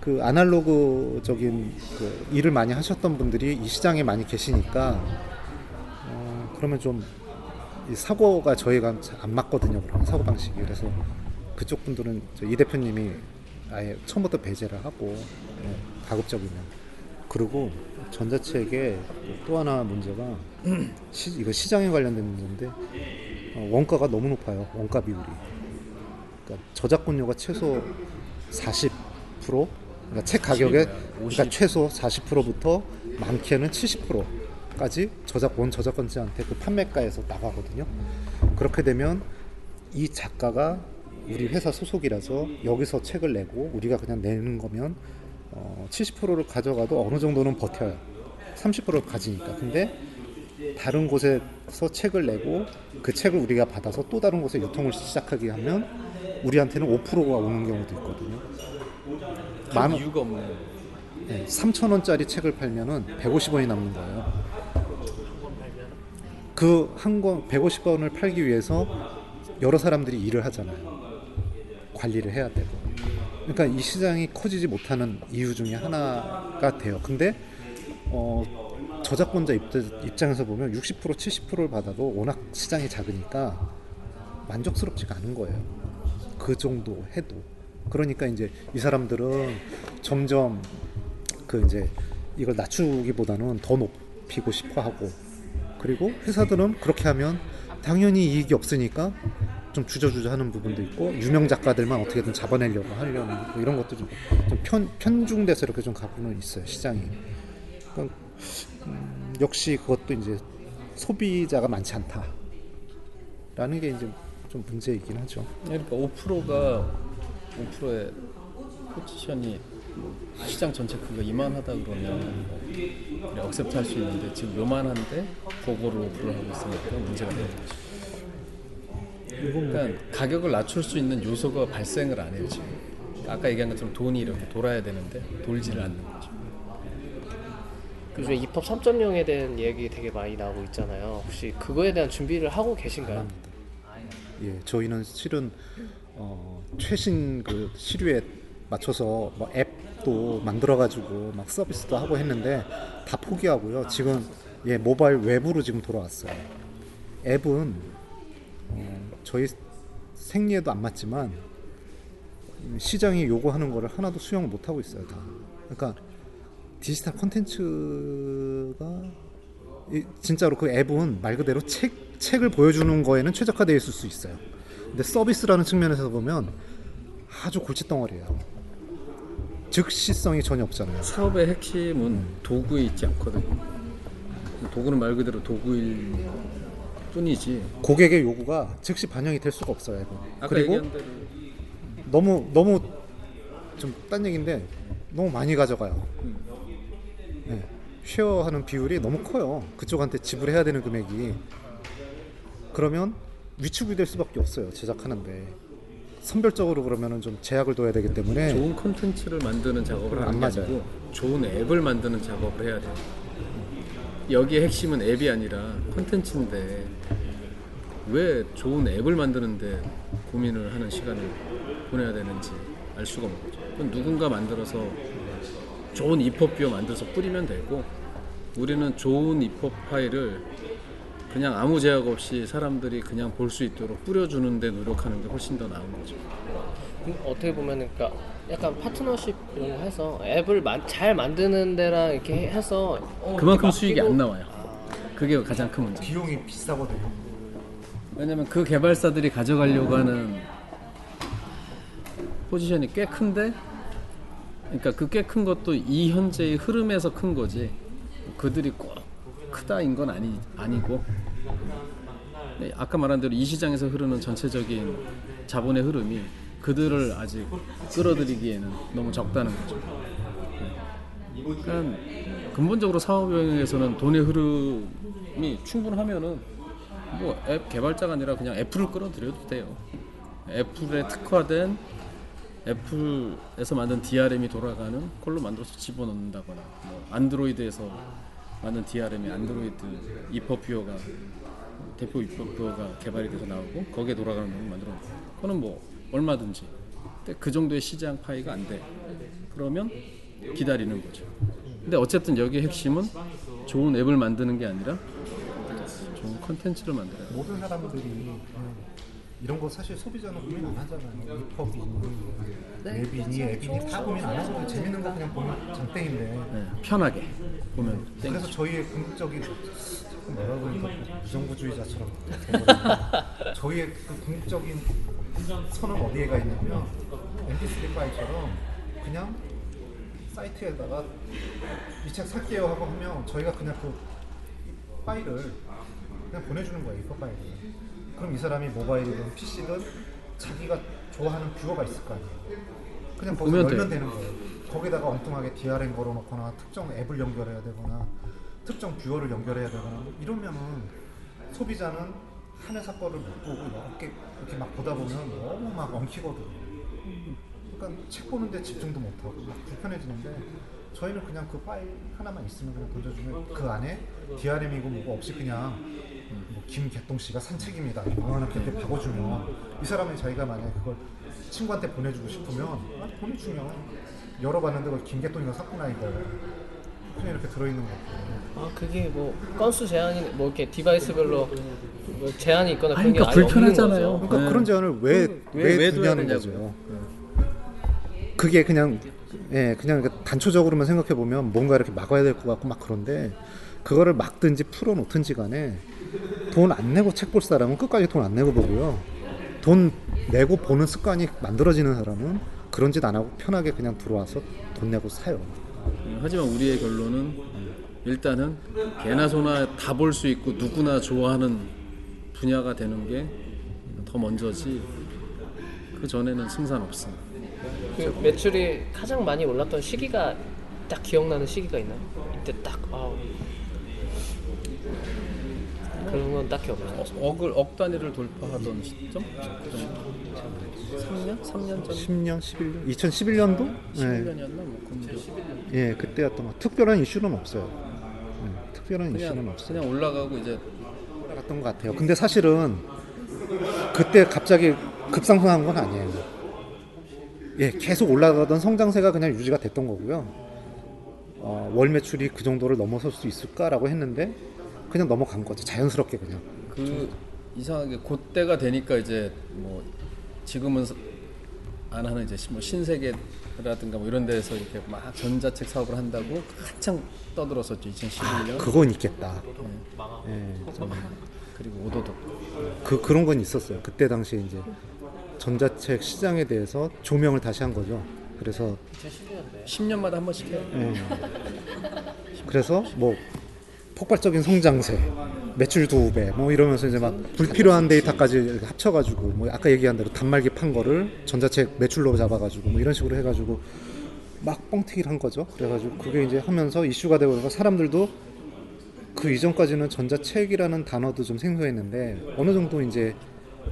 H: 그 아날로그적인 그 일을 많이 하셨던 분들이 이 시장에 많이 계시니까 어, 그러면 좀 이 사고가 저희가 잘안 맞거든요. 그런 사고 방식이 그래서 그쪽 분들은 저이 대표님이 아예 처음부터 배제를 하고 예, 가급적이면 그리고 전자책의 또 하나 문제가 시, 이거 시장에 관련된 문제인데 어, 원가가 너무 높아요. 원가 비율이. 그러니까 저작권료가 최소 40% 그러니까 책 가격의 그러니까 최소 40%부터 많게는 70% 까지 저작 원 저작권자한테 그 판매가에서 나가거든요. 그렇게 되면 이 작가가 우리 회사 소속이라서 여기서 책을 내고 우리가 그냥 내는 거면 어, 70%를 가져가도 어느 정도는 버텨요. 30%를 가지니까. 근데 다른 곳에서 책을 내고 그 책을 우리가 받아서 또 다른 곳에 유통을 시작하게 하면 우리한테는 5%가 오는 경우도 있거든요.
G: 만 이유가 없네요.
H: 네, 3천 원짜리 책을 팔면은 150원이 남는 거예요. 그 한 권 150원을 팔기 위해서 여러 사람들이 일을 하잖아요. 관리를 해야 되고. 그러니까 이 시장이 커지지 못하는 이유 중에 하나가 돼요. 근데 어, 저작권자 입- 입장에서 보면 60% 70%를 받아도 워낙 시장이 작으니까 만족스럽지가 않은 거예요. 그 정도 해도. 그러니까 이제 이 사람들은 점점 그 이제 이걸 낮추기보다는 더 높이고 싶어 하고 그리고 회사들은 그렇게 하면 당연히 이익이 없으니까 좀 주저주저 하는 부분도 있고 유명 작가들만 어떻게든 잡아내려고 하려는 뭐 이런 것도 좀, 좀 편, 편중돼서 이렇게 좀 가고는 있어요 시장이 그러니까 음, 역시 그것도 이제 소비자가 많지 않다라는 게 이제 좀 문제이긴 하죠.
G: 그러니까 5%가 5%의 포지션이 시장 전체 크기가 이만하다 그러면 그래 accept 할 수 있는데 지금 요만한데 그거를 5%를 하고 있으니까 문제가 되는 거죠. 그러니까 가격을 낮출 수 있는 요소가 발생을 안 해요 지금. 아까 얘기한 것처럼 돈이 이렇게 돌아야 되는데 돌지를 않는 거죠.
C: 요즘에 입법 3.0에 대한 얘기 되게 많이 나오고 있잖아요. 혹시 그거에 대한 준비를 하고 계신가요?
H: 예, 저희는 실은 어, 최신 그 시류에 맞춰서 뭐 앱도 만들어가지고 막 서비스도 하고 했는데 다 포기하고요. 지금 예 모바일 웹으로 지금 돌아왔어요. 앱은 어, 저희 생리에도 안 맞지만 시장이 요구하는 거를 하나도 수용을 못 하고 있어요. 다. 그러니까 디지털 콘텐츠가 이- 진짜로 그 앱은 말 그대로 책 책을 보여주는 거에는 최적화되어 있을 수 있어요. 근데 서비스라는 측면에서 보면 아주 골칫덩어리예요. 즉시성이 전혀 없잖아요.
G: 사업의 핵심은 도구에 있지 않거든요. 도구는 말 그대로 도구일 뿐이지.
H: 고객의 요구가 즉시 반영이 될 수가 없어요. 앱은.
G: 아까
H: 그리고
G: 얘기한 대로
H: 너무 너무 좀 딴 얘기인데 너무 많이 가져가요. 네. 쉐어하는 비율이 너무 커요. 그쪽한테 지불해야 되는 금액이 그러면 위축이 될 수밖에 없어요. 제작하는데 선별적으로 그러면은 좀 제약을 둬야 되기 때문에
G: 좋은 콘텐츠를 만드는 작업을
H: 안
G: 하는 게
H: 맞아요.
G: 아니고 좋은 앱을 만드는 작업을 해야 돼요. 여기에 핵심은 앱이 아니라 콘텐츠인데 왜 좋은 앱을 만드는데 고민을 하는 시간을 보내야 되는지 알 수가 없는 거죠. 그건 누군가 만들어서 좋은 비어 만들어서 뿌리면 되고 우리는 좋은 입법 파일을 그냥 아무 제약 없이 사람들이 그냥 볼 수 있도록 뿌려주는데 노력하는 게 훨씬 더 나은 거죠.
C: 그 어떻게 보면 그러니까 약간 파트너십 이런 거 해서 앱을 만- 잘 만드는 데랑 이렇게 해서 어,
G: 그만큼
C: 이렇게
G: 수익이 안 나와요. 그게 가장 큰 문제.
H: 비용이 비싸거든요.
G: 왜냐면 그 개발사들이 가져가려고 하는 포지션이 꽤 큰데, 그러니까 그 꽤 큰 것도 이 현재의 흐름에서 큰 거지. 그들이 꼭 크다인 건 아니 아니고. 네, 아까 말한 대로 이 시장에서 흐르는 전체적인 자본의 흐름이 그들을 아직 끌어들이기에는 너무 적다는 거죠. 네. 그러니까 근본적으로 사업 영역에서는 돈의 흐름이 충분하면은 뭐 앱 개발자가 아니라 그냥 애플을 끌어들여도 돼요. 애플에 특화된 애플에서 만든 DRM이 돌아가는 콜로 만들어서 집어넣는다거나 뭐 안드로이드에서 만든 DRM이 안드로이드 이퍼뷰어가 대표 이퍼뷰어가 개발이 돼서 나오고 거기에 돌아가는 걸 만들어 놓고 그거는 뭐 얼마든지 그 정도의 시장 파이가 안 돼. 그러면 기다리는 거죠. 근데 어쨌든 여기 핵심은 좋은 앱을 만드는 게 아니라 좋은 컨텐츠를 만들어요.
H: 모든 사람들이 이런 거 사실 소비자는 고민 안 하잖아요. 힙합이니 앱이니 앱이니 다 고민 안 하고 재밌는 거 그냥 보면 장땡인데.
G: 네, 편하게 보면 땡.
H: 그래서 저희의 궁극적인 자꾸 뭐라 그러니까 무정부주의자처럼 돼버리네. 저희의 그 궁극적인 선은 어디에 가 있냐면 MP3 파일처럼 그냥 사이트에다가 이 책 살게요 하고 하면 저희가 그냥 그 파일을 그냥 보내주는 거예요 이 파일을 그럼 이 사람이 모바일이든 PC든 자기가 좋아하는 뷰어가 있을 거 아니에요 그냥 거기서
G: 보면
H: 열면. 되는 거예요 거기다가 엉뚱하게 DRM 걸어놓거나 특정 앱을 연결해야 되거나 특정 뷰어를 연결해야 되거나 이러면은 소비자는 한 회사 거를 못 보고 여러 개 이렇게 막 보다 보면 너무 막 엉키거든. 그러니까 책 보는데 집중도 못하고 막 불편해지는데 저희는 그냥 그 파일 하나만 있으면 그냥 던져주면 그 안에 DRM이고 뭐고 없이 그냥 뭐 김개똥 씨가 산 책입니다. 이거 하나 이렇게 박아주면 이 사람이 자기가 만약에 그걸 친구한테 보내주고 싶으면 아, 보내주면 열어봤는데 그걸 김개똥이가 샀구나 이거 그냥 이렇게 들어있는 거
C: 아 그게 뭐 건수 제한이 뭐 이렇게 디바이스별로 뭐 제한이 있거나 그런 게
G: 그러니까
C: 아예 없는
G: 불편하잖아요.
C: 거죠.
H: 그러니까
G: 네.
H: 그런 제한을 왜, 왜,
G: 왜- 왜 둬야
H: 두냐는
G: 되냐고요.
H: 거죠. 그게 그냥, 예, 그냥 그 단초적으로만 생각해 보면 뭔가 이렇게 막아야 될 것 같고 막 그런데 그거를 막든지 풀어놓든지 간에 돈 안 내고 책 볼 사람은 끝까지 돈 안 내고 보고요. 돈 내고 보는 습관이 만들어지는 사람은 그런 짓 안 하고 편하게 그냥 들어와서 돈 내고 사요.
G: 음, 하지만 우리의 결론은 일단은 개나 소나 다 볼 수 있고 누구나 좋아하는 분야가 되는 게 더 먼저지 그 전에는 승산 없어.
C: 그 매출이 가장 많이 올랐던 시기가 딱 기억나는 시기가 있나요? 이때 딱 아. 그런 건 딱히 없나요?
G: 억을 억 단위를 돌파하던 시점? 그 정도? 3년? 3년 전?
H: 10년, 11년, 2011년도?
G: 11년이었나? 뭐 그런 거.
H: 예, 그때였던 것. 특별한 이슈는 없어요. 예, 특별한 이슈는
G: 그냥
H: 없어요.
G: 그냥 올라가고 이제
H: 올라갔던 것 같아요. 근데 사실은 그때 갑자기 급상승한 건 아니에요. 예, 계속 올라가던 성장세가 그냥 유지가 됐던 거고요. 어, 월 매출이 그 정도를 넘어설 수 있을까라고 했는데 그냥 넘어간 거죠. 자연스럽게 그냥.
G: 그 이상하게 그때가 되니까 이제 뭐 지금은 안 하는 이제 뭐 신세계라든가 뭐 이런 데서 이렇게 막 전자책 사업을 한다고 한창 떠들었었죠 2011년.
H: 그건 있겠다. 예, 좀
G: 그리고 오도독.
H: 그 그런 건 있었어요. 그때 당시에 이제 전자책 시장에 대해서 조명을 다시 한 거죠. 그래서
G: 10년마다 한 번씩 해요.
H: 예. 그래서 뭐 폭발적인 성장세, 매출 두 배, 뭐 이러면서 이제 막 불필요한 데이터까지 합쳐가지고 뭐 아까 얘기한 대로 단말기 판 거를 전자책 매출로 잡아가지고 뭐 이런 식으로 해가지고 막 뻥튀기를 한 거죠. 그래가지고 그게 이제 하면서 이슈가 되고 사람들도 그 이전까지는 전자책이라는 단어도 좀 생소했는데 어느 정도 이제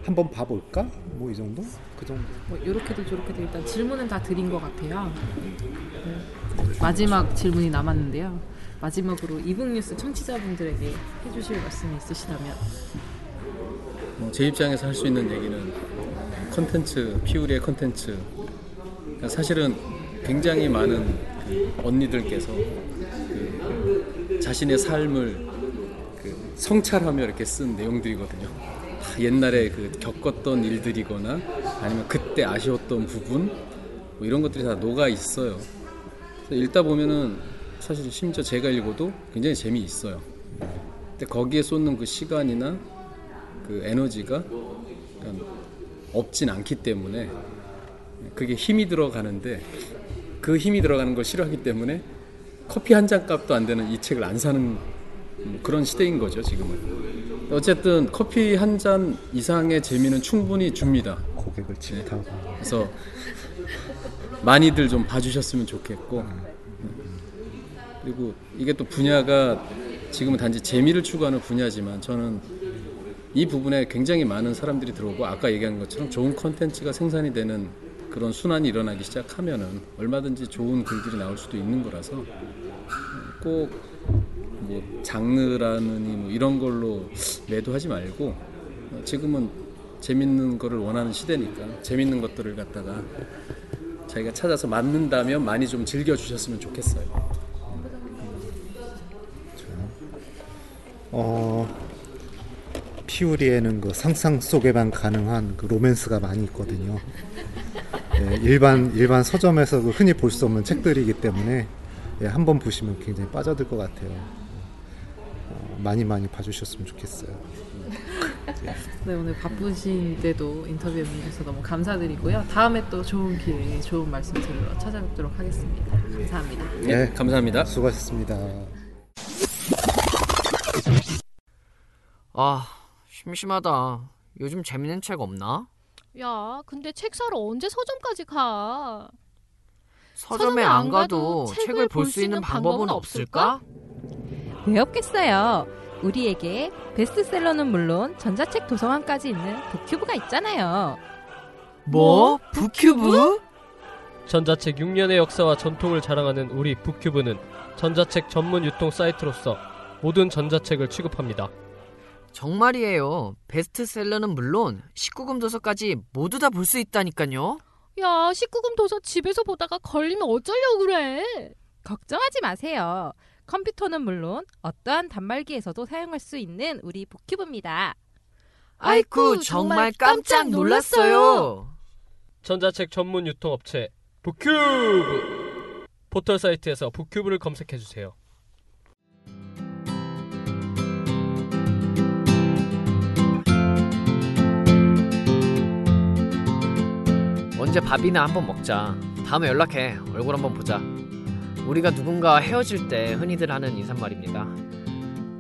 H: 한번 봐볼까? 뭐 이 정도? 그 정도.
F: 뭐 이렇게도 저렇게도 일단 질문은 다 드린 것 같아요. 네. 마지막 질문이 남았는데요. 마지막으로 이북뉴스 청취자분들에게 해주실 말씀이 있으시다면
G: 뭐제 입장에서 할 수 있는 얘기는 컨텐츠 피우리의 컨텐츠 그러니까 사실은 굉장히 많은 그 언니들께서 그 자신의 삶을 그 성찰하며 이렇게 쓴 내용들이거든요. 다 옛날에 그 겪었던 일들이거나 아니면 그때 아쉬웠던 부분 뭐 이런 것들이 다 녹아 있어요. 읽다 보면은 사실 심지어 제가 읽어도 굉장히 재미있어요. 근데 거기에 쏟는 그 시간이나 그 에너지가 없진 않기 때문에 그게 힘이 들어가는데 그 힘이 들어가는 걸 싫어하기 때문에 커피 한 잔 값도 안 되는 이 책을 안 사는 그런 시대인 거죠 지금은. 어쨌든 커피 한 잔 이상의 재미는 충분히 줍니다.
H: 고객을 질타하고.
G: 그래서 많이들 좀 봐주셨으면 좋겠고 그리고 이게 또 분야가 지금은 단지 재미를 추구하는 분야지만 저는 이 부분에 굉장히 많은 사람들이 들어오고 아까 얘기한 것처럼 좋은 컨텐츠가 생산이 되는 그런 순환이 일어나기 시작하면은 얼마든지 좋은 글들이 나올 수도 있는 거라서 꼭 뭐 장르라느니 뭐 이런 걸로 매도하지 말고 지금은 재밌는 거를 원하는 시대니까 재밌는 것들을 갖다가 자기가 찾아서 맞는다면 많이 좀 즐겨 주셨으면 좋겠어요.
H: 어, 피우리에는 그 상상 속에만 가능한 그 로맨스가 많이 있거든요. 예, 일반 일반 서점에서 그 흔히 볼 수 없는 책들이기 때문에 예, 한번 보시면 굉장히 빠져들 것 같아요. 어, 많이 많이 봐주셨으면 좋겠어요.
F: 네 오늘 바쁘신데도 인터뷰에 응해주셔서 너무 감사드리고요. 다음에 또 좋은 기회에 좋은 말씀 들으러 찾아뵙도록 하겠습니다. 감사합니다.
G: 네, 감사합니다.
H: 수고하셨습니다.
A: 아 심심하다. 요즘 재밌는 책 없나?
B: 야, 근데 책 사러 언제 서점까지 가?
A: 서점에 안 가도 책을 볼 수 있는 방법은 없을까?
E: 왜 없겠어요? 우리에게 베스트셀러는 물론 전자책 도서관까지 있는 북큐브가 있잖아요.
A: 뭐? 북큐브?
C: 전자책 6년의 역사와 전통을 자랑하는 우리 북큐브는 전자책 전문 유통 사이트로서 모든 전자책을 취급합니다.
A: 정말이에요. 베스트셀러는 물론 19금 도서까지 모두 다 볼 수 있다니까요.
B: 야, 19금 도서 집에서 보다가 걸리면 어쩌려고 그래?
E: 걱정하지 마세요. 컴퓨터는 물론 어떠한 단말기에서도 사용할 수 있는 우리 북큐브입니다.
A: 아이쿠 정말 깜짝 놀랐어요.
C: 전자책 전문 유통업체 북큐브 포털 사이트에서 북큐브를 검색해 주세요.
A: 언제 밥이나 한번 먹자. 다음에 연락해. 얼굴 한번 보자. 우리가 누군가 헤어질 때 흔히들 하는 인사말입니다.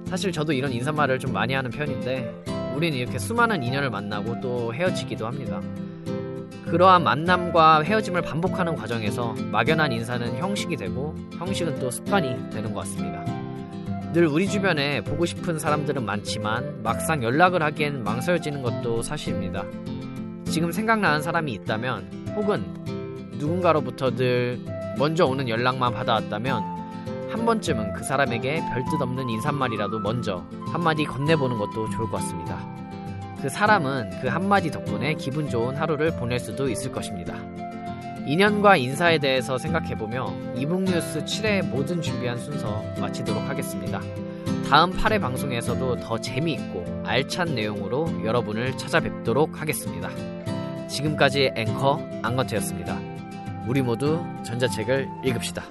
A: 사실 저도 이런 인사말을 좀 많이 하는 편인데 우린 이렇게 수많은 인연을 만나고 또 헤어지기도 합니다. 그러한 만남과 헤어짐을 반복하는 과정에서 막연한 인사는 형식이 되고 형식은 또 습관이 되는 것 같습니다. 늘 우리 주변에 보고 싶은 사람들은 많지만 막상 연락을 하기엔 망설여지는 것도 사실입니다. 지금 생각나는 사람이 있다면 혹은 누군가로부터 늘 먼저 오는 연락만 받아왔다면 한 번쯤은 그 사람에게 별뜻 없는 인사말이라도 먼저 한마디 건네보는 것도 좋을 것 같습니다. 그 사람은 그 한마디 덕분에 기분 좋은 하루를 보낼 수도 있을 것입니다. 인연과 인사에 대해서 생각해보며 이북뉴스 7회 모든 준비한 순서 마치도록 하겠습니다. 다음 8회 방송에서도 더 재미있고 알찬 내용으로 여러분을 찾아뵙도록 하겠습니다. 지금까지 앵커 안건태였습니다. 우리 모두 전자책을 읽읍시다.